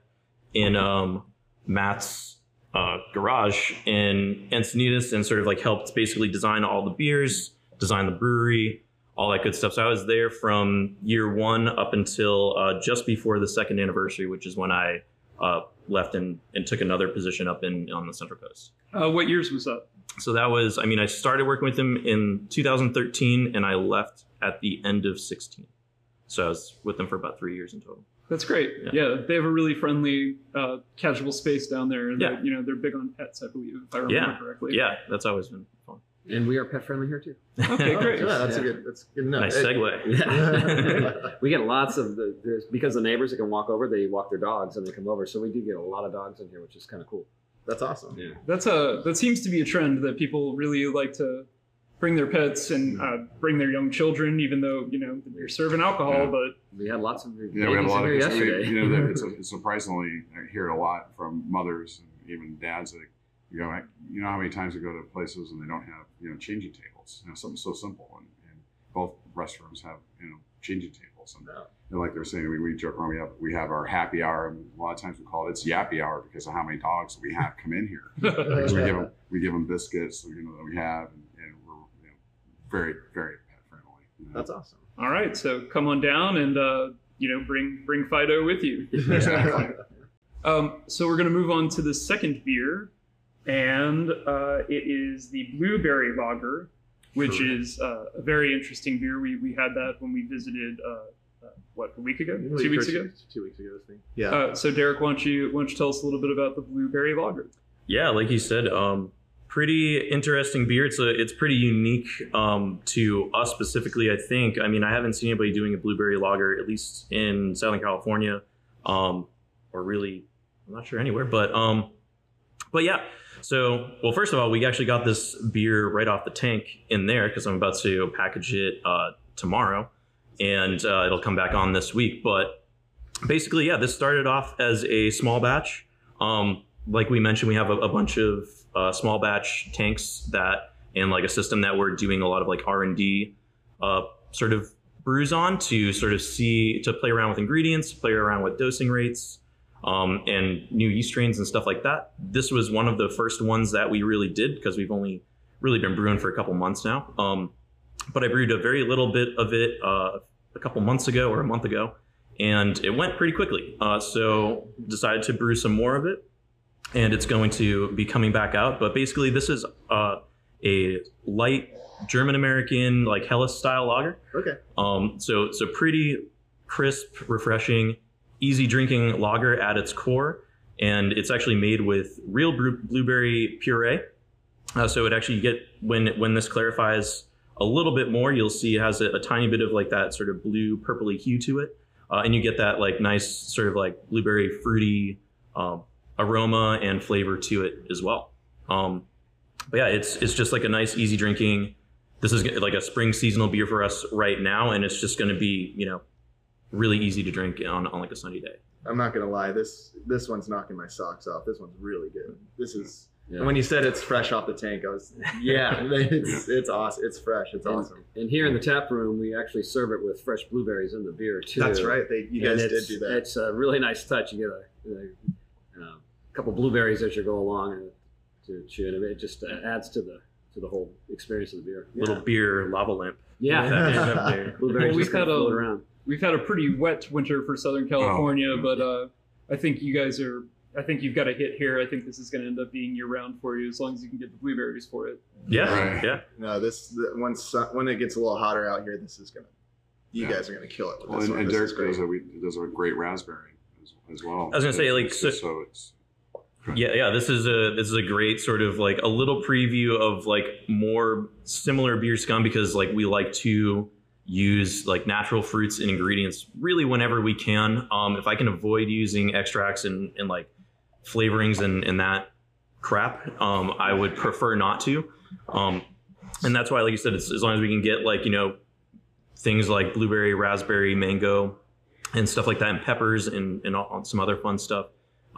in um, Matt's uh, garage in Encinitas and sort of like helped basically design all the beers, design the brewery, all that good stuff. So I was there from year one up until uh, just before the second anniversary, which is when I uh, left and, and took another position up in on the Central Coast. Uh, what years was that? So that was, I mean, I started working with them in 2013 and I left at the end of 16. So I was with them for about three years in total. That's great. Yeah. Yeah, they have a really friendly, uh, casual space down there. And Yeah. they're, you know, they're big on pets, I believe, if I remember Yeah. correctly. Yeah, that's always been fun. And we are pet friendly here too. <laughs> Okay, Oh, great. yeah, that's a good. That's good enough. nice It- segue. <laughs> <laughs> we get lots of the there's because the neighbors that can walk over, they walk their dogs and they come over. So we do get a lot of dogs in here, which is kind of cool. That's awesome. Yeah. That's a that seems to be a trend that people really like to bring their pets and uh, bring their young children, even though you know you're serving alcohol. Yeah. But We had lots of Yeah, we have a lot of here I mean, yesterday. You know, that it's, <laughs> it's surprisingly I hear it a lot from mothers and even dads like, you know, I, you know how many times we go to places and they don't have you know changing tables. You know, something so simple, and, and both restaurants have you know changing tables. And, and like they were saying, we, we joke around. We have we have our happy hour, and a lot of times we call it it's yappy hour because of how many dogs we have come in here. <laughs> Because we give them we give them biscuits, you know, that we have, and, and we're you know, very very pet friendly. you know. That's awesome. All right, so come on down and uh, you know bring bring Fido with you. <laughs> Exactly. Um, so we're going to move on to the second beer, and uh, it is the Blueberry Lager, which Correct. is uh, a very interesting beer. We, we had that when we visited, uh, uh, what, a week ago? Week Two weeks ago? Two weeks ago, I think. Yeah. Uh, so Derek, why don't, you, why don't you tell us a little bit about the Blueberry Lager? Yeah, like you said, um, pretty interesting beer. It's a, it's pretty unique um, to us specifically. I think. I mean, I haven't seen anybody doing a blueberry lager, at least in Southern California, um, or really, I'm not sure anywhere. But um, but yeah. So, well, first of all, we actually got this beer right off the tank in there because I'm about to package it uh, tomorrow, and uh, it'll come back on this week. But basically, yeah, this started off as a small batch. Um, like we mentioned, we have a, a bunch of uh, small batch tanks that, and like a system that we're doing a lot of like R and D, uh, sort of brews on to sort of see to play around with ingredients, play around with dosing rates, um, and new yeast strains and stuff like that. This was one of the first ones that we really did because we've only really been brewing for a couple months now. Um, but I brewed a very little bit of it uh, a couple months ago or a month ago, and it went pretty quickly. Uh, so decided to brew some more of it, and it's going to be coming back out. But basically, this is uh, a light German American like Helles style lager. okay. Um, so so pretty crisp, refreshing, easy drinking lager at its core, and it's actually made with real blueberry puree. Uh, so it actually you get when when this clarifies a little bit more, you'll see it has a, a tiny bit of like that sort of blue purpley hue to it, uh, and you get that like nice sort of like blueberry fruity um, aroma and flavor to it as well. Um, but yeah, it's it's just like a nice, easy drinking. This is like a spring seasonal beer for us right now, and it's just going to be you know really easy to drink on, on like a sunny day. I'm not gonna lie. This this one's knocking my socks off. This one's really good. This is. Yeah. And when you said it's fresh off the tank, I was yeah. <laughs> it's it's awesome. It's fresh. It's And- awesome. And here in the tap room, we actually serve it with fresh blueberries in the beer too. That's right. They you And guys did it's- do that. It's a really nice touch. You get a, a, a couple blueberries as you go along and to chew, and it just adds to the to the whole experience of the beer. Little beer lava lamp. Yeah, With that end up there. blueberries Well, we've just had a- around. We've had a pretty wet winter for Southern California, Oh. but uh, I think you guys are. I think you've got a hit here. I think this is going to end up being year round for you as long as you can get the blueberries for it. Yeah, Right. yeah. no, this once when it gets a little hotter out here, this is gonna. You Yeah. guys are gonna kill it with Well, this and, one. and This Derek does a, does a great raspberry as, as well. I was gonna say, like, so- so it's Yeah, yeah. This is a this is a great sort of like a little preview of like more similar beer scum because like we like to use like natural fruits and ingredients really whenever we can. Um, if I can avoid using extracts and, and like flavorings and, and that crap, um, I would prefer not to. Um, and that's why, like you said, as long as we can get like you know things like blueberry, raspberry, mango, and stuff like that, and peppers and and all, some other fun stuff.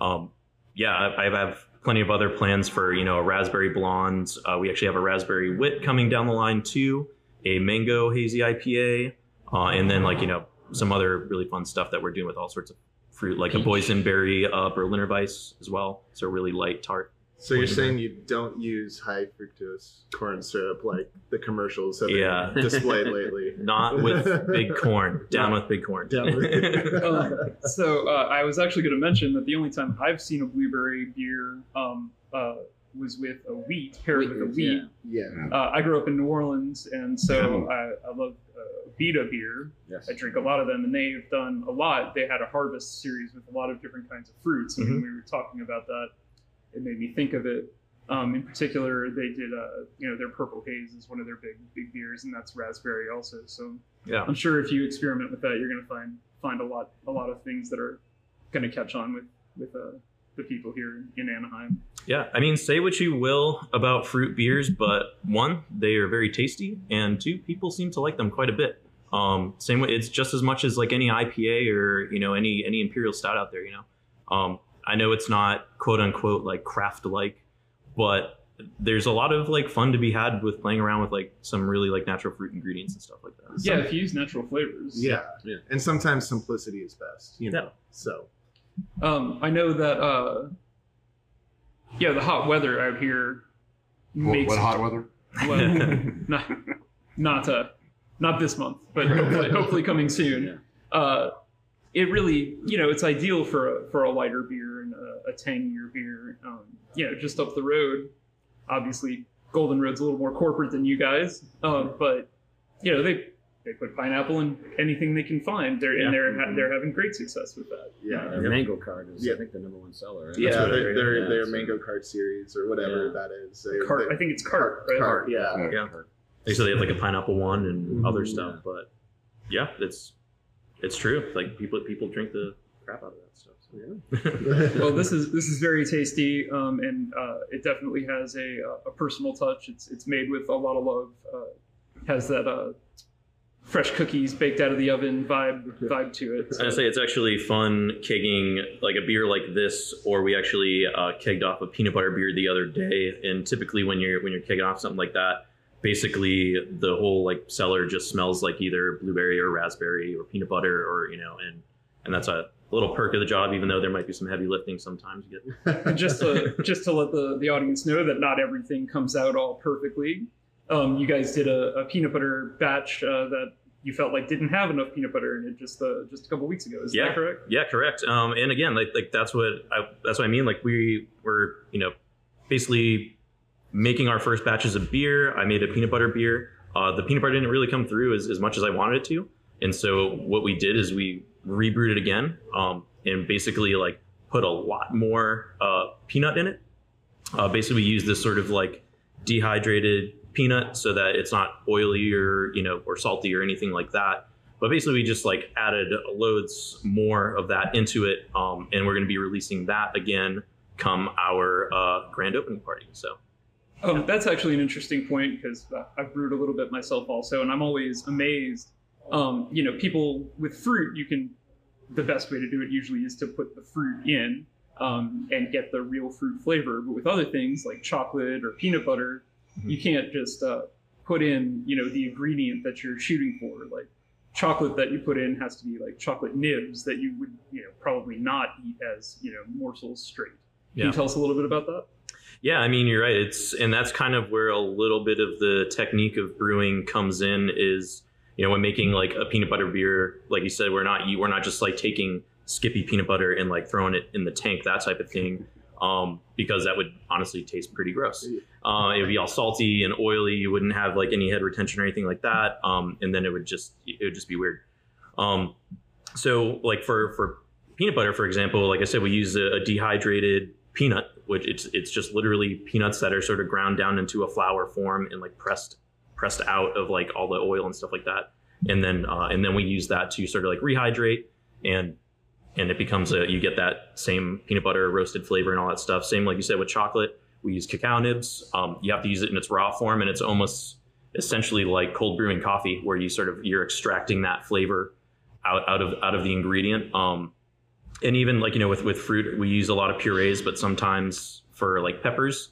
Um, yeah, I, I have plenty of other plans for you know a raspberry blonde. Uh, we actually have a raspberry wit coming down the line too, a mango hazy IPA, uh, and then like you know some other really fun stuff that we're doing with all sorts of fruit, like a boysenberry uh, Berliner Weisse as well. So really light tart. So you're saying you don't use high fructose corn syrup like the commercials have Yeah. been <laughs> displayed lately? Not with big corn. Down with big corn. Down with- <laughs> Um, so uh, I was actually going to mention that the only time I've seen a blueberry beer um, uh, was with a wheat paired with a wheat. Yeah. yeah. Uh, I grew up in New Orleans, and so I, I love uh, Abita beer. Yes. I drink a lot of them, and they've done a lot. They had a harvest series with a lot of different kinds of fruits, and when we were talking about that, it made me think of it. Um, in particular, they did, uh, you know, their Purple Haze is one of their big, big beers, and that's raspberry also. So Yeah. I'm sure if you experiment with that, you're going to find find a lot, a lot of things that are going to catch on with with uh, the people here in Anaheim. Yeah, I mean, say what you will about fruit beers, but one, they are very tasty, and two, people seem to like them quite a bit. Um, same way, it's just as much as like any IPA or you know any any imperial stout out there. You know, um, I know it's not quote unquote like craft like, but there's a lot of like fun to be had with playing around with like some really like natural fruit ingredients and stuff like that. Yeah, if you use natural flavors. Yeah. Yeah. And sometimes simplicity is best, you know. Yeah. So Um, I know that. Uh, yeah, the hot weather out here What, makes what hot weather? <laughs> well, <laughs> not not uh, not this month, but <laughs> hopefully, hopefully coming soon. Uh, it really, you know, it's ideal for a, for a lighter beer and a, a tangier beer. Um, you know, just up the road. Obviously, Golden Road's a little more corporate than you guys, um, but you know they they put pineapple in anything they can find. They're Yeah. and they're ha- they're having great success with that. yeah. Their Yep. mango cart is, Yeah. I think, the number one seller. Right? Yeah, their heard, their, yeah, their so- mango cart series or whatever Yeah. that is. They- Cart, they- I think it's cart, right? cart, yeah. Yeah. They so they have like a pineapple one and Mhm, other stuff, yeah. but yeah, it's it's true. Like people people drink the crap out of that stuff. So, yeah. <laughs> well, this is this is very tasty, um, and uh, it definitely has a, uh, a personal touch. It's it's made with a lot of love. Uh, has that uh, fresh cookies baked out of the oven vibe vibe to it. I say it's actually fun kegging like a beer like this, or we actually uh, kegged off a peanut butter beer the other day. And typically, when you're when you're kegging off something like that, basically the whole like cellar just smells like either blueberry or raspberry or peanut butter, or you know, and and that's a little perk of the job. Even though there might be some heavy lifting sometimes, you get <laughs> just to just to let the, the audience know that not everything comes out all perfectly. Um, you guys did a, a peanut butter batch uh, that you felt like didn't have enough peanut butter in it just uh, just a couple weeks ago. Is Yeah. that correct? Yeah, correct. Um, and again, like like that's what I that's what I mean. Like we were, you know, basically making our first batches of beer. I made a peanut butter beer. Uh, the peanut butter didn't really come through as, as much as I wanted it to, and so what we did is we rebrewed it again, um, and basically like put a lot more uh, peanut in it. Uh, basically, we used this sort of like dehydrated peanut so that it's not oily or you know or salty or anything like that but basically we just like added loads more of that into it um, and we're going to be releasing that again come our uh, grand opening party so Um, that's actually an interesting point because uh, I've brewed a little bit myself also, and I'm always amazed. Um, you know, people with fruit, you can. The best way to do it usually is to put the fruit in um, and get the real fruit flavor. But with other things like chocolate or peanut butter, Mhm. you can't just uh, put in, you know, the ingredient that you're shooting for. Like chocolate that you put in has to be like chocolate nibs that you would, you know, probably not eat as, you know, morsels straight. Can you tell us a little bit about that? Yeah, I mean you're right. It's and that's kind of where a little bit of the technique of brewing comes in. Is you know when making like a peanut butter beer, like you said, we're not we're not just like taking Skippy peanut butter and like throwing it in the tank, that type of thing, um, because that would honestly taste pretty gross. Uh, it would be all salty and oily. You wouldn't have like any head retention or anything like that, um, and then it would just it would just be weird. Um, so like for for peanut butter, for example, like I said, we use a, a dehydrated peanut, which it's it's just literally peanuts that are sort of ground down into a flour form and like pressed pressed out of like all the oil and stuff like that, and then uh, and then we use that to sort of like rehydrate and and it becomes a you get that same peanut butter roasted flavor and all that stuff. Same like you said with chocolate, we use cacao nibs. Um, you have to use it in its raw form, and it's almost essentially like cold brewing coffee, where you sort of you're extracting that flavor out out of out of the ingredient. Um, and even like you know with with fruit, we use a lot of purees, but sometimes for like peppers,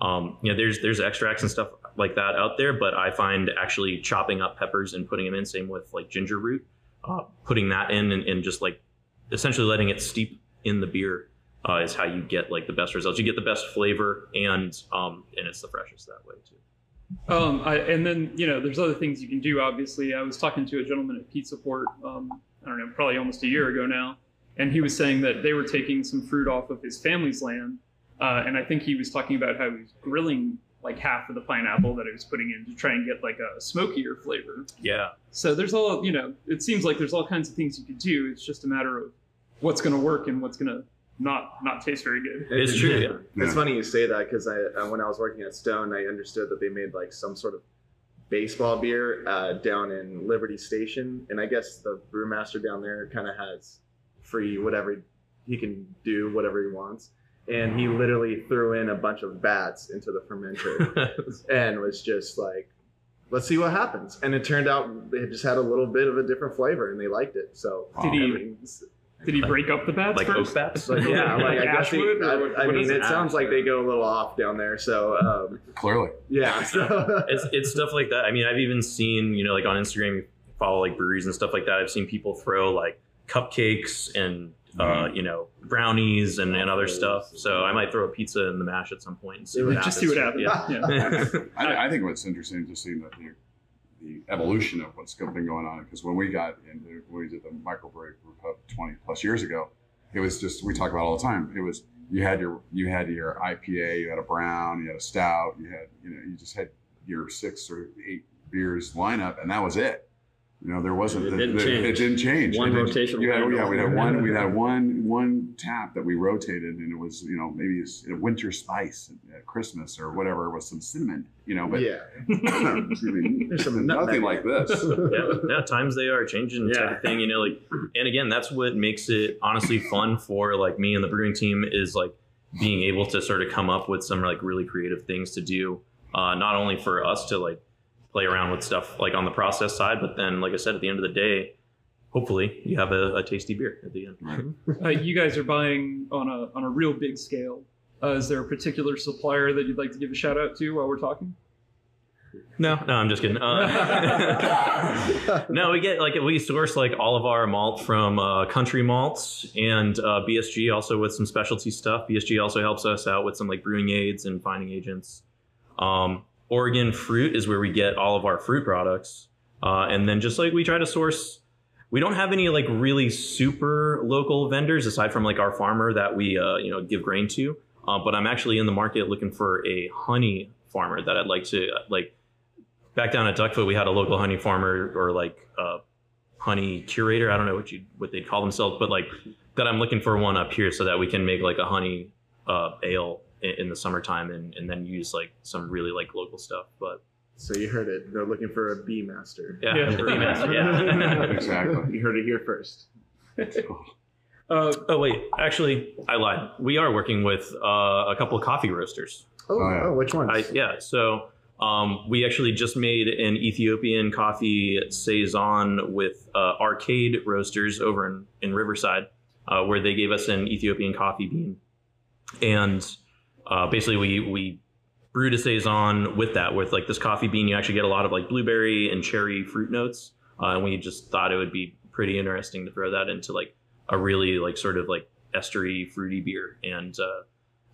um, you know there's there's extracts and stuff like that out there. But I find actually chopping up peppers and putting them in, same with like ginger root, uh, putting that in and, and just like essentially letting it steep in the beer uh, is how you get like the best results. You get the best flavor and um, and it's the freshest that way too. Um, I, and then you know, there's other things you can do. Obviously, I was talking to a gentleman at Pizza Port. Um, I don't know, probably almost a year ago now, and he was saying that they were taking some fruit off of his family's land, uh, and I think he was talking about how he was grilling like half of the pineapple that he was putting in to try and get like a smokier flavor. Yeah, So there's all you know. It seems like there's all kinds of things you could do. It's just a matter of what's going to work and what's going to not not taste very good. It's true, yeah. It's funny you say that because I uh, when I was working at Stone, I understood that they made like some sort of baseball beer uh, down in Liberty Station, and I guess the brewmaster down there kind of has free whatever he can do whatever he wants, and he literally threw in a bunch of bats into the fermenter <laughs> and was just like. Let's see what happens, and it turned out they just had a little bit of a different flavor, and they liked it. So, Did he- I mean, Did he break up the bats like first? oak bats. Like, yeah, <laughs> like, I guess He, I, I mean, is it sounds like they go a little off down there. So, um, Clearly. yeah. <laughs> So, it's it's stuff like that. I mean, I've even seen you know like on Instagram, you follow like breweries and stuff like that. I've seen people throw like cupcakes and uh, you know brownies and, and other stuff. So I might throw a pizza in the mash at some point and see what Just happens. see what happens. Yeah. Yeah. <laughs> I, I think what's interesting is just seeing the, the, the evolution of what's been going on. Because when we got into when we did the microbrew group up 20 plus years ago, it was just we talk about it all the time. It was you had your you had your IPA, you had a brown, you had a stout, you had you know you just had your six or eight beers lineup, and that was it. You know, there wasn't It the, didn't the- change. it didn't change. One It didn't- rotational You had, yeah, we had one. We had one one tap that we rotated, and it was you know maybe it's a winter spice at Christmas or whatever with some cinnamon. You know, but yeah. <coughs> me, There's some nothing like this. <laughs> yeah, yeah, times they are changing type Yeah. of thing, you know, like and again, that's what makes it honestly fun for like me and the brewing team is like being able to sort of come up with some like really creative things to do. Uh, not only for us to like play around with stuff like on the process side, but then like I said, at the end of the day, hopefully you have a, a tasty beer at the end. <laughs> Uh, you guys are buying on a on a real big scale. Uh, is there a particular supplier that you'd like to give a shout out to while we're talking? No, no, I'm just kidding. Uh, <laughs> no, we get like we source like all of our malt from uh, Country Malts and uh, BSG also with some specialty stuff. BSG also helps us out with some like brewing aids and fining agents. Um, Oregon Fruit is where we get all of our fruit products, uh, and then just like we try to source. We don't have any like really super local vendors aside from like our farmer that we uh, you know give grain to. Uh, but I'm actually in the market looking for a honey farmer that I'd like to like back down at Duckfoot, we had a local honey farmer or like a honey curator. I don't know what you what they'd call themselves, but like that I'm looking for one up here so that we can make like a honey uh, ale in, in the summertime and, and then use like some really like local stuff. But So you heard it. They're looking for a bee master. yeah, Yeah. the bee master, yeah. <laughs> Exactly. You heard it here first. <laughs> Uh, oh wait, actually, I lied. We are working with uh, a couple of coffee roasters. Oh, Oh, yeah. oh, which ones? I, yeah, so um, we actually just made an Ethiopian coffee saison with uh, Arcade Roasters over in, in Riverside, uh, where they gave us an Ethiopian coffee bean, and uh, basically we we brewed a saison with that with like this coffee bean. You actually get a lot of like blueberry and cherry fruit notes, uh, and we just thought it would be pretty interesting to throw that into like a really like sort of like estery fruity beer and. Uh,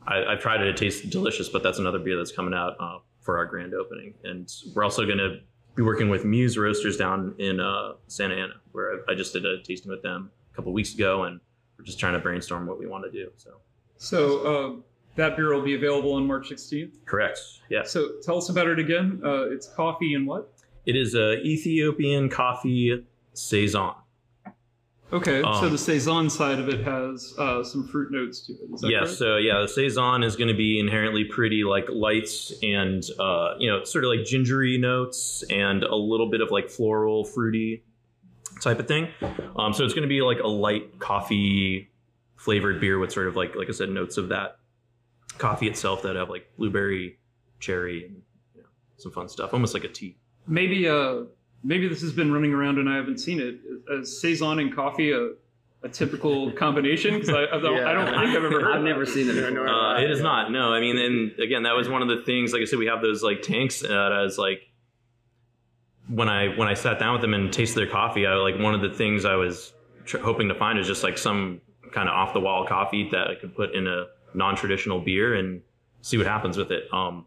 I, I've tried it. It tastes delicious, but that's another beer that's coming out uh, for our grand opening. And we're also going to be working with Muse Roasters down in uh, Santa Ana, where I, I just did a tasting with them a couple weeks ago, and we're just trying to brainstorm what we want to do. So so uh, that beer will be available on March 16th. correct, Yeah. So tell us about it again. Uh, it's coffee and what? It is a Ethiopian coffee saison. Okay, so Um, the saison side of it has uh, some fruit notes to it. Is correct? so yeah, the saison is going to be inherently pretty like lights and uh, you know sort of like gingery notes and a little bit of like floral, fruity type of thing. Um, so it's going to be like a light coffee flavored beer with sort of like like I said notes of that coffee itself that have like blueberry, cherry, and you know, some fun stuff, almost like a tea. Maybe uh, maybe this has been running around and I haven't seen it. Is saison and coffee a, a typical <laughs> combination? Because I, I, don't, I don't think I've ever heard. I've never seen it before. Uh, it is not. No, I mean, and again, that was one of the things. Like I said, we have those like tanks that as like when I when I sat down with them and tasted their coffee, I like one of the things I was tr- hoping to find is just like some kind of off the wall coffee that I could put in a non traditional beer and see what happens with it. Um,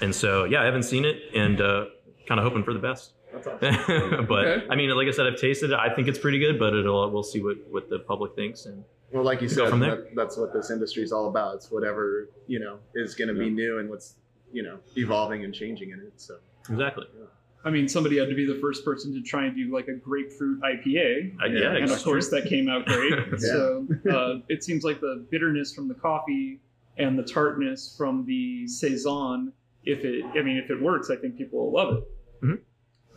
and so yeah, I haven't seen it and uh, kind of hoping for the best. That's awesome. <laughs> but Okay. I mean, like I said, I've tasted it. I think it's pretty good, but it'll we'll see what what the public thinks and. Well, like you said, from there. that, that's what this industry is all about. It's whatever you know is going to be new and what's you know evolving and changing in it. So Exactly. I mean, somebody had to be the first person to try and do like a grapefruit IPA. I, yeah, and of course that came out great. <laughs> So uh, it seems like the bitterness from the coffee and the tartness from the saison. If it, I mean, if it works, I think people will love it. Mhm.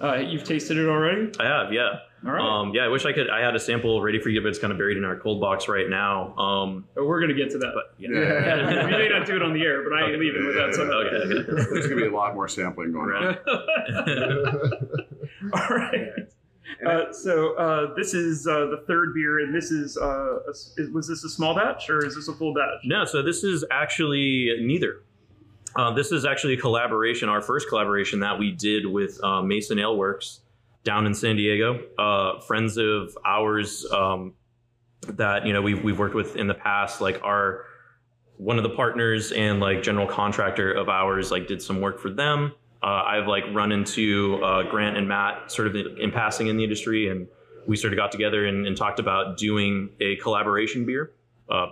Uh, you've tasted it already. I have, yeah. All right. Um, yeah, I wish I could. I had a sample ready for you, but it's kind of buried in our cold box right now. Um, Oh, we're gonna get to that. but yeah. <laughs> Yeah, we may not do it on the air, but I ain't leaving without some. Okay, There's going to be a lot more sampling going on. <laughs> All right. Uh, so uh, this is uh, the third beer, and this is, uh, a s- is was this a small batch or is this a full batch? No, so this is actually neither. Uh, this is actually a collaboration, our first collaboration that we did with uh, Mason Ale Works down in San Diego. Uh, friends of ours um, that you know we've we've worked with in the past, like our one of the partners and like general contractor of ours, like did some work for them. Uh, I've like run into uh, Grant and Matt sort of in, in passing in the industry, and we sort of got together and, and talked about doing a collaboration beer. Uh,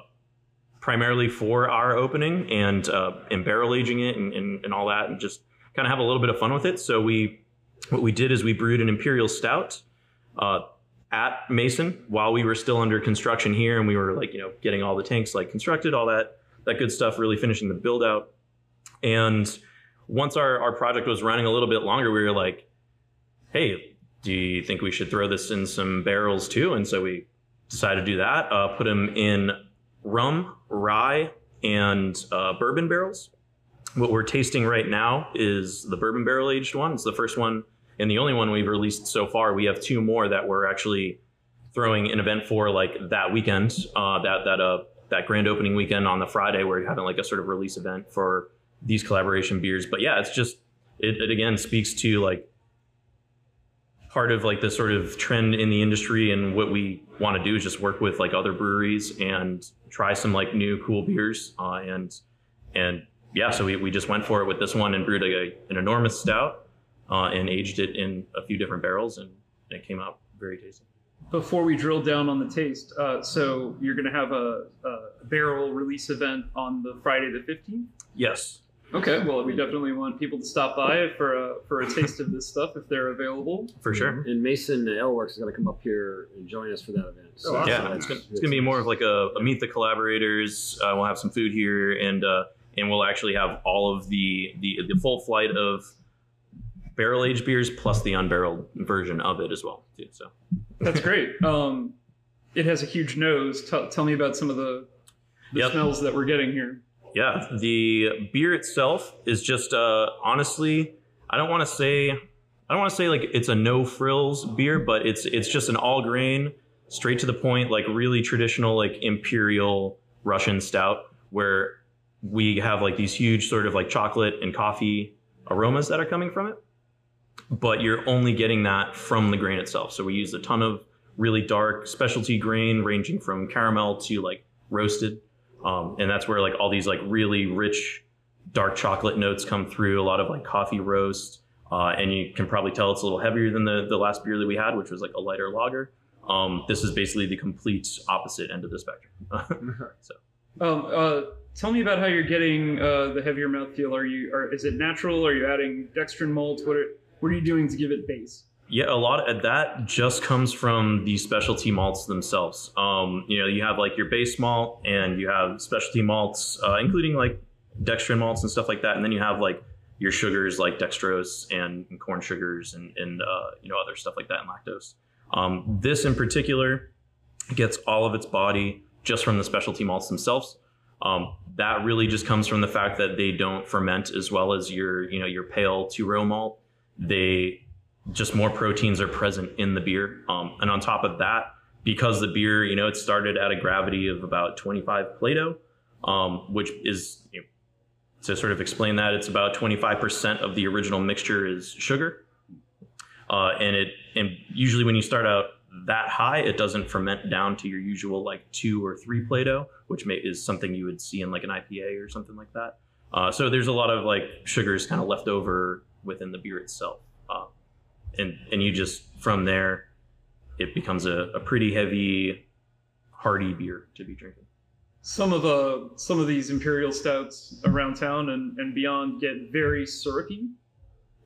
primarily for our opening and uh, and barrel aging it and, and, and all that and just kind of have a little bit of fun with it. So we what we did is we brewed an imperial stout uh, at Mason while we were still under construction here and we were like you know getting all the tanks like constructed, all that that good stuff, really finishing the build out. And once our, our project was running a little bit longer, we were like, hey, do you think we should throw this in some barrels too? And so we decided to do that, uh, put them in rum, rye, and uh, bourbon barrels. What we're tasting right now is the bourbon barrel aged one. It's the first one and the only one we've released so far. We have two more that we're actually throwing an event for like that weekend, uh, that that uh that grand opening weekend on the Friday. Where we're having like a sort of release event for these collaboration beers. But yeah, it's just it, it again speaks to like part of like the sort of trend in the industry and what we want to do is just work with like other breweries and try some like new cool beers uh, and and yeah so we, we just went for it with this one and brewed a, an enormous stout uh, and aged it in a few different barrels and it came out very tasty Before we drill down on the taste, uh, so you're going to have a, a barrel release event on the Friday the 15th. yes Okay, well, we definitely want people to stop by for a for a taste of this stuff if they're available. for sure And Mason Ale Works is going to come up here and join us for that event. So, Oh, awesome. yeah it's gonna, gonna be more of like a, a meet the collaborators uh, we'll have some food here and uh, and we'll actually have all of the the, the full flight of barrel aged beers plus the unbarreled version of it as well too so That's great. Um, it has a huge nose. Tell tell me about some of the, the Yep. smells that we're getting here. Yeah, the beer itself is just uh, honestly, I don't want to say, I don't want to say like it's a no frills beer, but it's it's just an all grain, straight to the point, like really traditional like imperial Russian stout, where we have like these huge sort of like chocolate and coffee aromas that are coming from it, but you're only getting that from the grain itself. So we use a ton of really dark specialty grain, ranging from caramel to like roasted um, and that's where like all these like really rich dark chocolate notes come through a lot of like coffee roast uh, and you can probably tell it's a little heavier than the, the last beer that we had which was like a lighter lager um, this is basically the complete opposite end of the spectrum <laughs> <laughs> so Um, uh, tell me about how you're getting uh, the heavier mouthfeel. Are you are is it natural? Are you adding dextrin malt? What are what are you doing to give it base? Yeah, a lot of that just comes from the specialty malts themselves. Um, you know, you have like your base malt and you have specialty malts, uh, including like dextrin malts and stuff like that, and then you have like your sugars like dextrose and, and corn sugars and, and uh, you know other stuff like that and lactose. Um, this in particular gets all of its body just from the specialty malts themselves. Um, that really just comes from the fact that they don't ferment as well as your you know your pale two row malt. They just more proteins are present in the beer. Um, and on top of that, because the beer, you know, it started at a gravity of about 25 Plato, um, which is, you know, to sort of explain that, it's about 25% of the original mixture is sugar. Uh, and it, and usually when you start out that high, it doesn't ferment down to your usual like two or three Plato, which may, is something you would see in like an IPA or something like that. Uh, so there's a lot of like sugars kind of left over within the beer itself. Uh, and and you just from there it becomes a, a pretty heavy hearty beer to be drinking Some of uh some of these imperial stouts around town and, and beyond get very syrupy.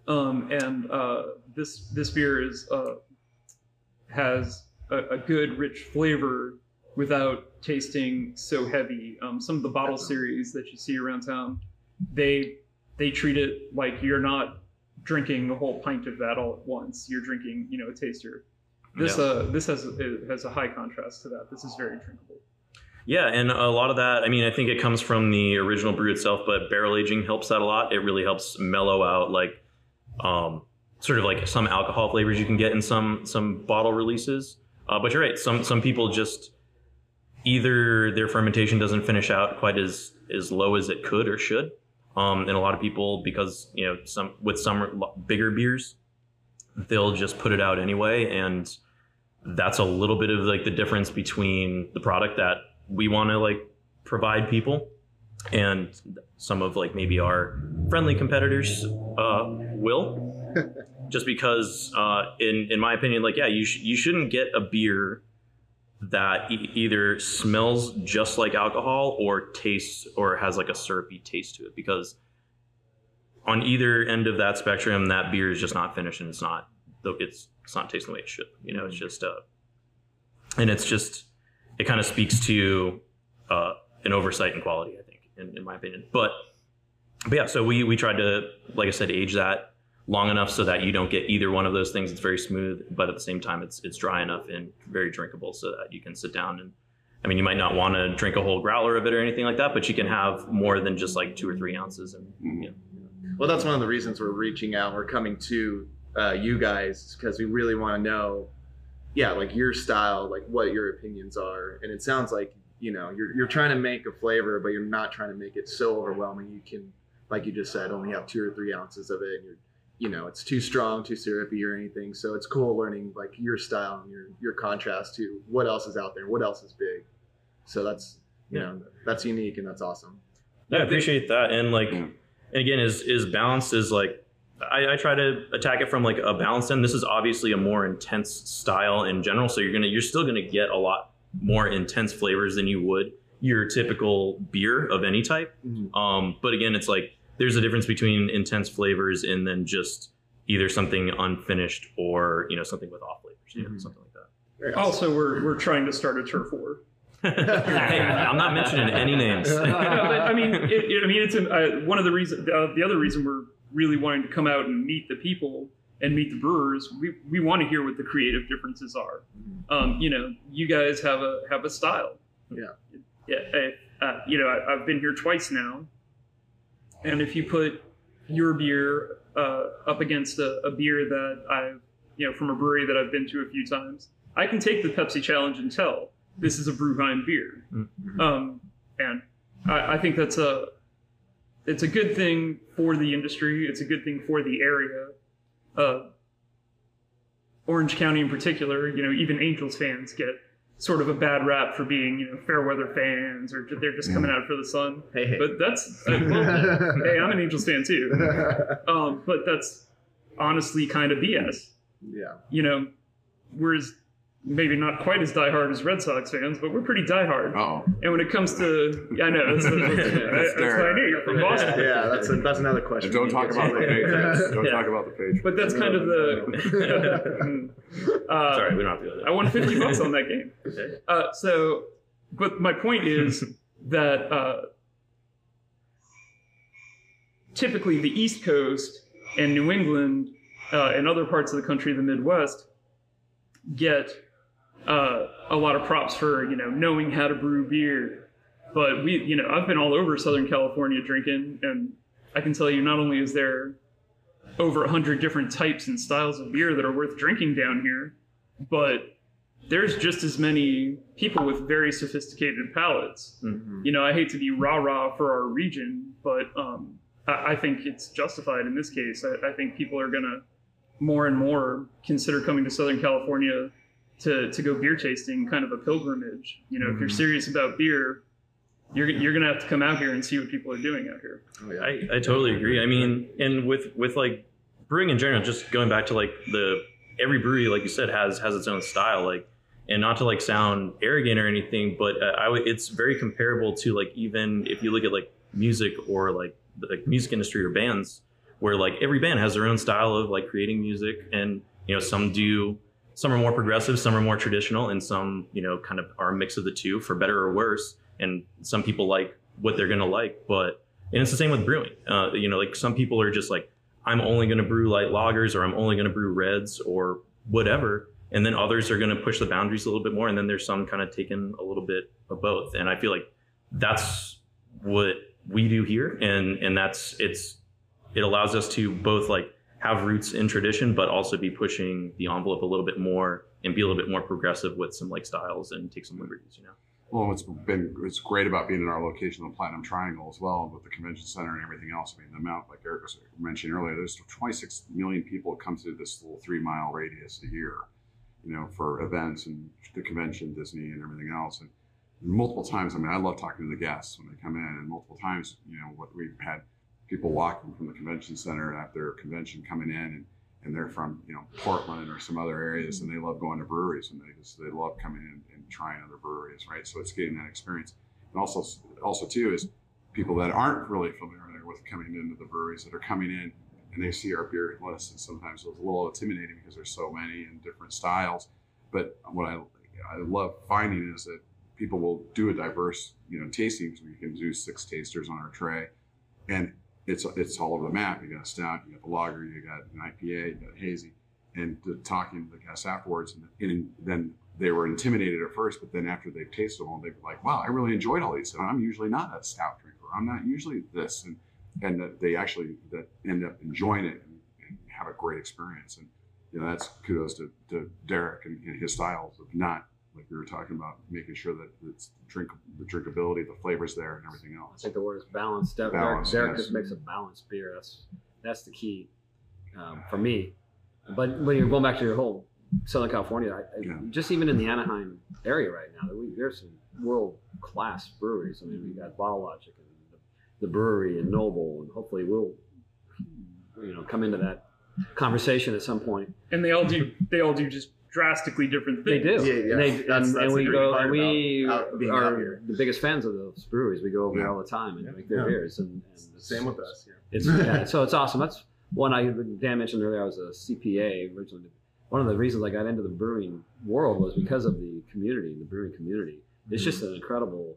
Um, and uh, this this beer is uh, has a, a good rich flavor without tasting so heavy. Um, some of the bottle series that you see around town, they they treat it like you're not drinking a whole pint of that all at once. You're drinking, you know, a taster. This Yeah. uh this has it has a high contrast to that. This is very drinkable. yeah and a lot of that i mean i think it comes from the original brew itself but barrel aging helps that a lot it really helps mellow out like um, sort of like some alcohol flavors you can get in some some bottle releases. Uh, but you're right. Some some people just either their fermentation doesn't finish out quite as as low as it could or should, um, and a lot of people because you know some with some bigger beers, they'll just put it out anyway, and that's a little bit of like the difference between the product that we want to like provide people and some of like maybe our friendly competitors uh, will. <laughs> Just because uh, in in my opinion like yeah you sh- you shouldn't get a beer that e- either smells just like alcohol or tastes or has like a syrupy taste to it because on either end of that spectrum that beer is just not finished and it's not it's it's not tasting the way it should you know it's just uh and it's just it kind of speaks to uh an oversight in quality i think in, in my opinion. But but yeah so we we tried to like i said age that long enough so that you don't get either one of those things. It's very smooth, but at the same time, it's it's dry enough and very drinkable so that you can sit down and. I mean, you might not want to drink a whole growler of it or anything like that, but you can have more than just like two or three ounces. And you know. Well, that's one of the reasons we're reaching out. We're coming to uh, you guys because we really want to know, yeah, like your style, like what your opinions are. And it sounds like you know you're you're trying to make a flavor, but you're not trying to make it so overwhelming. You can, like you just said, only have two or three ounces of it, and you're you know it's too strong too syrupy or anything so it's cool learning like your style and your your contrast to what else is out there what else is big so that's you Yeah. know that's unique and that's awesome Yeah, I appreciate that. And like, and again, is is balance is like, I, I try to attack it from like a balanced end. This is obviously a more intense style in general, so you're gonna you're still gonna get a lot more intense flavors than you would your typical beer of any type. Mhm. Um, but again, it's like there's a difference between intense flavors and then just either something unfinished or you know something with off flavors, you know, Mhm. something like that. Very awesome. Also, we're we're trying to start a turf war. <laughs> hey, I'm not mentioning any names. <laughs> No, I mean, it, it- I mean, it's an, uh, one of the reasons. Uh, the other reason we're really wanting to come out and meet the people and meet the brewers. We we want to hear what the creative differences are. Um, you know, you guys have a have a style. Yeah. Yeah. I, uh, you know, I, I've been here twice now, and if you put your beer uh, up against a, a beer that I've you know from a brewery that I've been to a few times, I can take the Pepsi challenge and tell this is a Brewheim beer. Um, and I, I think that's a it's a good thing for the industry. It's a good thing for the area. Uh, Orange County, in particular, you know, even Angels fans get sort of a bad rap for being, you know, fair weather fans or they're just coming out for the sun. hey hey But that's hey, I'm an Angels fan too. <laughs> Um, but that's honestly kind of BS. yeah You know, we're as, maybe not quite as diehard as Red Sox fans, but we're pretty diehard. Oh, And when it comes to, yeah, I know, <laughs> that's, that's, that's, that's what I knew. You're from Boston. yeah that's a, that's another question don't talk about the later. Patriots. Don't Yeah. talk about the Patriots. But that's kind of the. <laughs> <laughs> uh, Sorry, we don't have to go there. I won 50 bucks on that game. Okay. Uh, so, but my point is that uh, typically the East Coast and New England uh, and other parts of the country, the Midwest, get uh, a lot of props for you know knowing how to brew beer. But we, you know, I've been all over Southern California drinking, and I can tell you not only is there over a hundred different types and styles of beer that are worth drinking down here, but there's just as many people with very sophisticated palates. Mhm. You know, I hate to be rah rah for our region, but um, I, I think it's justified in this case. I, I think people are gonna more and more consider coming to Southern California to to go beer tasting, kind of a pilgrimage. You know, if you're Mhm. serious about beer, you're you're gonna have to come out here and see what people are doing out here. Oh, yeah. I, I totally agree. I mean, and with with like brewing in general, just going back to like the every brewery, like you said, has has its own style. Like, and not to like sound arrogant or anything, but uh, I it's very comparable to like even if you look at like music or like the like, music industry or bands, where like every band has their own style of like creating music, and you know some do some are more progressive, some are more traditional, and some you know kind of are a mix of the two for better or worse. And some people like what they're gonna like, but and it's the same with brewing. Uh, you know, like some people are just like, I'm only going to brew light lagers or I'm only going to brew reds or whatever. And then others are going to push the boundaries a little bit more. And then there's some kind of taking a little bit of both. And I feel like that's what we do here. And, and that's, it's, it allows us to both like have roots in tradition, but also be pushing the envelope a little bit more and be a little bit more progressive with some like styles and take some liberties, you know. Well, it's been it's great about being in our location, the Platinum Triangle, as well, with the convention center and everything else. I mean, the amount, like Eric was mentioned earlier, there's 26 million people come to this little three mile radius a year, you know, for events and the convention, Disney, and everything else. And multiple times, I mean, I love talking to the guests when they come in, and multiple times, you know, what we've had people walking from the convention center after a convention coming in and and they're from you know Portland or some other areas, and they love going to breweries, and they just they love coming in and trying other breweries, right? So it's getting that experience, and also also too is people that aren't really familiar with coming into the breweries that are coming in and they see our beer list, and sometimes it's a little intimidating because there's so many and different styles. But what I I love finding is that people will do a diverse you know tasting. We can do six tasters on our tray, and it's it's all over the map. You got a stout, you got the lager, you got an IPA, you got a hazy, and talking to the guests afterwards, and, and, then they were intimidated at first, but then after they've tasted them, they were like, "Wow, I really enjoyed all these." And I'm usually not a stout drinker. I'm not usually this, and and they actually that end up enjoying it and, and, have a great experience. And you know that's kudos to, to Derek and, and his styles of not like we were talking about, making sure that it's drink the drinkability, the flavors there, and everything else. I think the word is balance. Derek, Balance, Derek yes. just makes a balanced beer. That's that's the key um, for me. But when you're going back to your whole Southern California, I, I, Yeah. just even in the Anaheim area right now, we, there's some world class breweries. I mean, we got Bottle Logic and the, the Bruery and Noble, and hopefully we'll you know come into that conversation at some point. and they all do they all do just drastically different things. They do. Yeah, yeah. And, they, That's- and, that's and we go and we about out- are the biggest fans of those breweries. We go over there Yeah. all the time and Yeah. drink their Yeah. beers. And, and Same with us. Yeah. It's yeah, so it's awesome. That's one I Dan mentioned earlier. I was a CPA originally. One of the reasons I got into the brewing world was because of the community, the brewing community. It's just an incredible.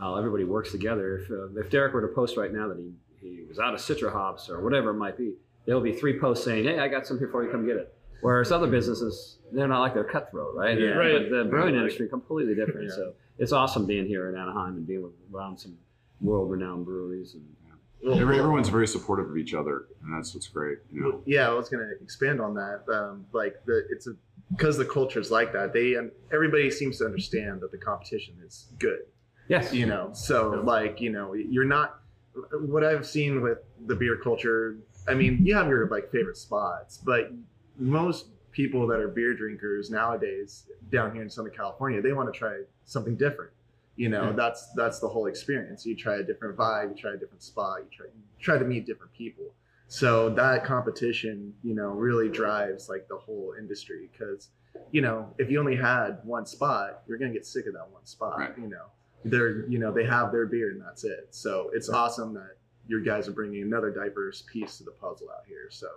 Uh, everybody works together. If, uh, if Derek were to post right now that he, he was out of Citra hops or whatever it might be, there will be three posts saying, "Hey, I got some here for you. Come get it." Whereas other businesses, they're not like they're cutthroat, right? Yeah. Right. But the brewing Yeah. industry completely different. Yeah. So it's awesome being here in Anaheim and being around some world-renowned breweries and Every, everyone's very supportive of each other, and that's what's great. You know, yeah, I was going to expand on that. Um, like the it's a because the culture's like that. They and everybody seems to understand that the competition is good. yes, You know, so like you know, you're not. What I've seen with the beer culture, I mean, you have your like favorite spots, but most people that are beer drinkers nowadays down here in Southern California, they want to try something different. You know, Yeah. that's that's the whole experience. You try a different vibe, you try a different spot, you try you try to meet different people. So that competition, you know, really drives like the whole industry because, you know, if you only had one spot, you're gonna get sick of that one spot. Right. You know, they're you know they have their beer and that's it. So it's awesome that your guys are bringing another diverse piece to the puzzle out here. So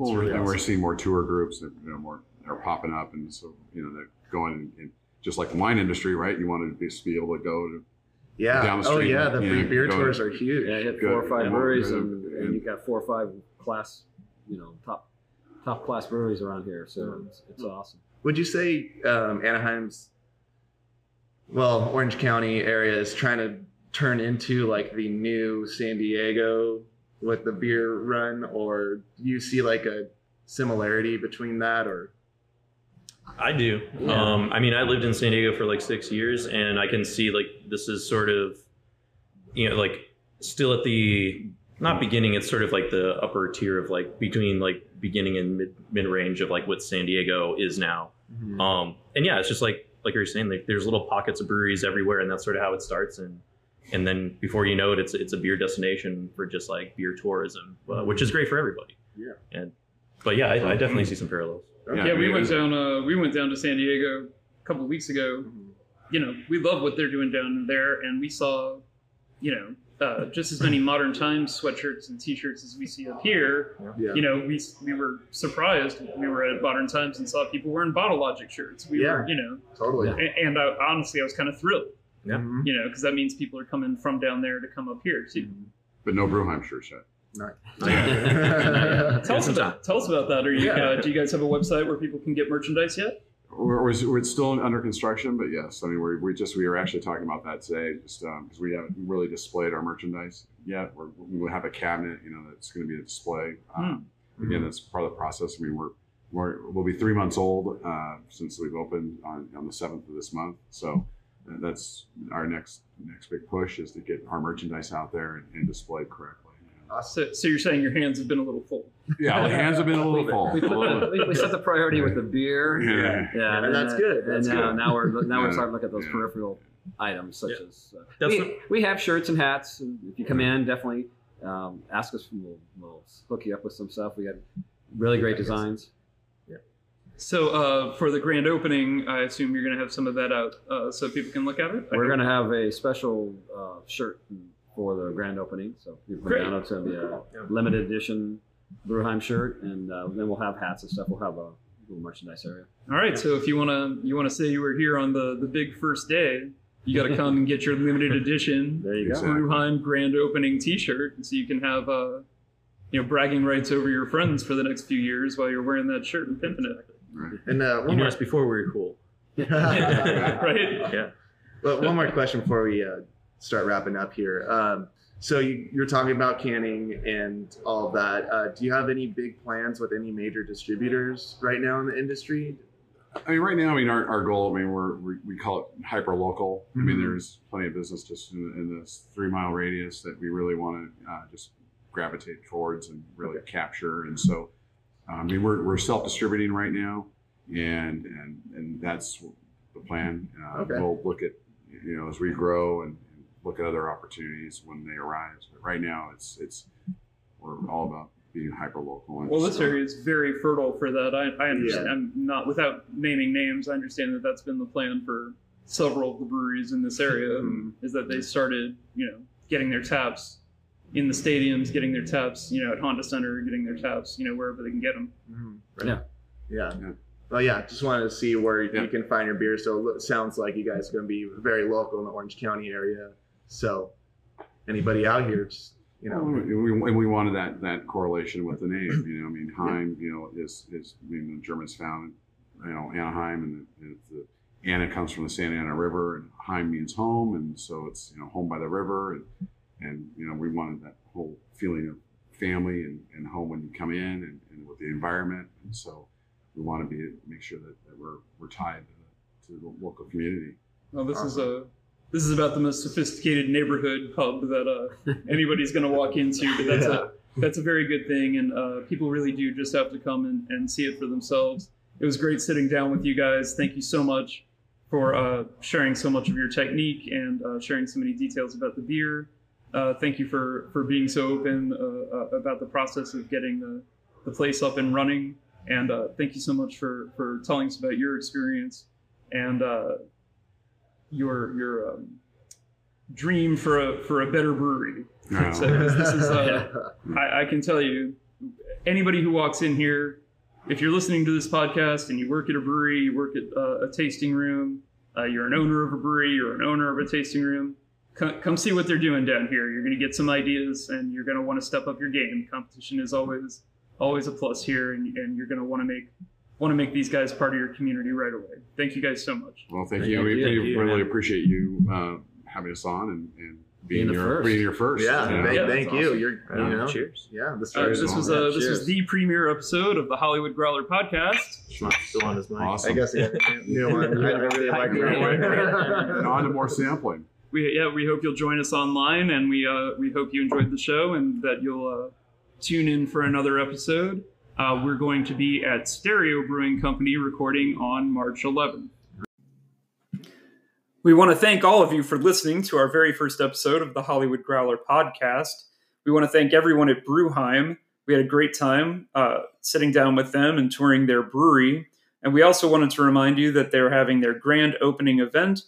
it's well, really and we're seeing more tour groups that you know more are popping up, and so you know they're going in, just like the wine industry, right? You want to be, be able to go to yeah. down the oh street, yeah, the free know, beer go- tours are huge. Yeah, hit four or five Yeah. breweries, Yeah. and, and you got four or five class, you know, top top class breweries around here. So it's, it's awesome. Would you say um, Anaheim's, well, Orange County area is trying to turn into like the new San Diego with the beer run, or do you see like a similarity between that, or I do. Yeah. Um, I mean, I lived in San Diego for like six years, and I can see like this is sort of, you know, like still at the not beginning. It's sort of like the upper tier of like between like beginning and mid mid range of like what San Diego is now. Um, and yeah, it's just like like you were saying, like there's little pockets of breweries everywhere, and that's sort of how it starts. And and then before you know it, it's it's a beer destination for just like beer tourism, uh, which is great for everybody. Yeah. And but yeah, I, I definitely see some parallels. Yeah, Yeah, we went down. Uh, we went down to San Diego a couple weeks ago. You know, we love what they're doing down there, and we saw, you know, uh, just as many modern times sweatshirts and T-shirts as we see up here. yeah, You know, we we were surprised. We were at Modern Times and saw people wearing Bottle Logic shirts. We Yeah. were, you know, totally. And, and I, honestly, I was kind of thrilled. Yeah. Mhm. You know, because that means people are coming from down there to come up here too. but no Brewheim shirts <laughs> yet. Nice. <laughs> Tell us about tell us about that. Are you Yeah. uh, do you guys have a website where people can get merchandise yet? We're, we're, we're still under construction, but yes, I mean we're, we just we were actually talking about that today, just because we haven't really displayed our merchandise yet. We're, we'll have a cabinet, you know, that's going to be a display. Um, again, that's part of the process. I mean, we're, we're we'll be three months old uh, since we've opened on, on the seventh of this month. So that's our next next big push is to get our merchandise out there and, and displayed correctly. So, so you're saying your hands have been a little full. Yeah, the hands have been a little full. We, A we, we set the priority with the beer. Yeah. Yeah, And then, that's uh, good, that's and now, good. now we're now we're starting to look at those Yeah. peripheral items such Yeah. as uh, we, what- we have shirts and hats. And if you come in, definitely um, ask us. We'll, we'll hook you up with some stuff. We got really great designs. So uh, for the grand opening, I assume you're going to have some of that out uh, so people can look at it. I We're hope- going to have a special uh, shirt for the grand opening, so people Great. can download. It's going to be a limited edition Brewheim shirt, and uh, then we'll have hats and stuff. We'll have a little merchandise area. All right. So if you want to you want to say you were here on the the big first day, you got to come and get your limited edition <laughs> There you go. Exactly. Brewheim grand opening T-shirt, so you can have uh, you know bragging rights over your friends for the next few years while you're wearing that shirt and pimping it. Right. And uh, You one knew more, us before we were cool. <laughs> <laughs> right? Yeah. but one more question before we uh, start wrapping up here. Um, so you, you're talking about canning and all of that. Uh, do you have any big plans with any major distributors right now in the industry? I mean, right now, I mean, our, our goal, I mean, we're, we, we call it hyper local. I mean, Mhm. there's plenty of business just in, in this three mile radius that we really want to uh, just gravitate towards and really capture. And so, I mean, we're, we're self distributing right now, and, and, and that's the plan. Uh, Okay. We'll look at, you know, as we grow and, and look at other opportunities when they arise. But right now, it's, it's, we're all about being hyper local. Well, this area is very fertile for that. I, I understand. Yeah. I'm not without naming names. I understand that that's been the plan for several of the breweries in this area. Mhm. Is that they started, you know, getting their taps in the stadiums, getting their taps, you know, at Honda Center, getting their taps, you know, wherever they can get them. Mm-hmm. Yeah. Yeah. Yeah. Well, yeah. Just wanted to see where Yeah. you can find your beer. So it sounds like you guys are going to be very local in the Orange County area. So anybody out here, just you Well, know, we, we, we wanted that that correlation with the name. You know, I mean, Heim, you know, is is I mean, the Germans found, you know, Anaheim, and the, and the Anna comes from the Santa Ana River, and Heim means home, and so it's you know home by the river, and and you know we wanted that whole feeling of family and, and home when you come in, and, and with the environment, and so we want to be make sure that, that we're we're tied to the, to the local community. Well, this is a this is about the most sophisticated neighborhood pub that uh, <laughs> anybody's going to walk into. But that's a that's a very good thing, and uh, people really do just have to come and, and see it for themselves. It was great sitting down with you guys. Thank you so much for uh, sharing so much of your technique and uh, sharing so many details about the beer. Uh, thank you for for being so open uh, uh, about the process of getting the, the place up and running. And uh, thank you so much for for telling us about your experience and uh, your your um, dream for a for a better brewery. No. <laughs> So this is uh, <laughs> I, I can tell you, anybody who walks in here, if you're listening to this podcast and you work at a brewery, you work at uh, a tasting room, uh, you're an owner of a brewery, you're an owner of a tasting room, come, come see what they're doing down here. You're going to get some ideas and you're going to want to step up your game. Competition is always always a plus here, and, and you're going to want to make want to make these guys part of your community right away. Thank you guys so much. Well, thank Thank you. you. We, Thank we you, really man. appreciate you uh, having us on and, and being, Being the your first. being your first. yeah, you know? thank, Yeah, thank you. awesome. You're, you know, Cheers. yeah, this Uh, this was Yeah, uh, this was the premiere episode of the Hollywood Growler podcast. Still on his mic. Awesome. I guess Yeah, got a new one. <laughs> I really like that and <laughs> on to more sampling. We yeah we hope you'll join us online and we uh, we hope you enjoyed the show and that you'll uh, tune in for another episode. Uh, we're going to be at stereo brewing company recording on march 11th we want to thank all of you for listening to our very first episode of the hollywood growler podcast. We want to thank everyone at brewheim we had a great time uh, sitting down with them and touring their brewery. And we also wanted to remind you that they're having their grand opening event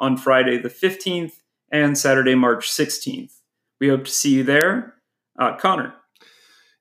on Friday the 15th and Saturday, March 16th. We hope to see you there. Uh, Connor.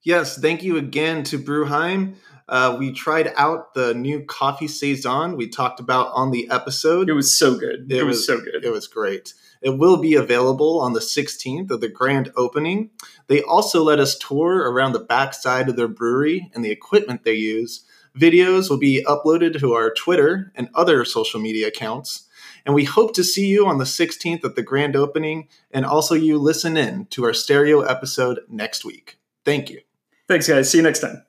Yes, thank you again to Brewheim. Uh, we tried out the new coffee saison we talked about on the episode. It was so good. It, It was, was- so good. It was great. It will be available on the 16th of the grand opening. They also let us tour around the backside of their brewery and the equipment they use. Videos will be uploaded to our Twitter and other social media accounts. And we hope to see you on the 16th at the grand opening and also you listen in to our stereo episode next week. Thank you. Thanks, guys. See you next time.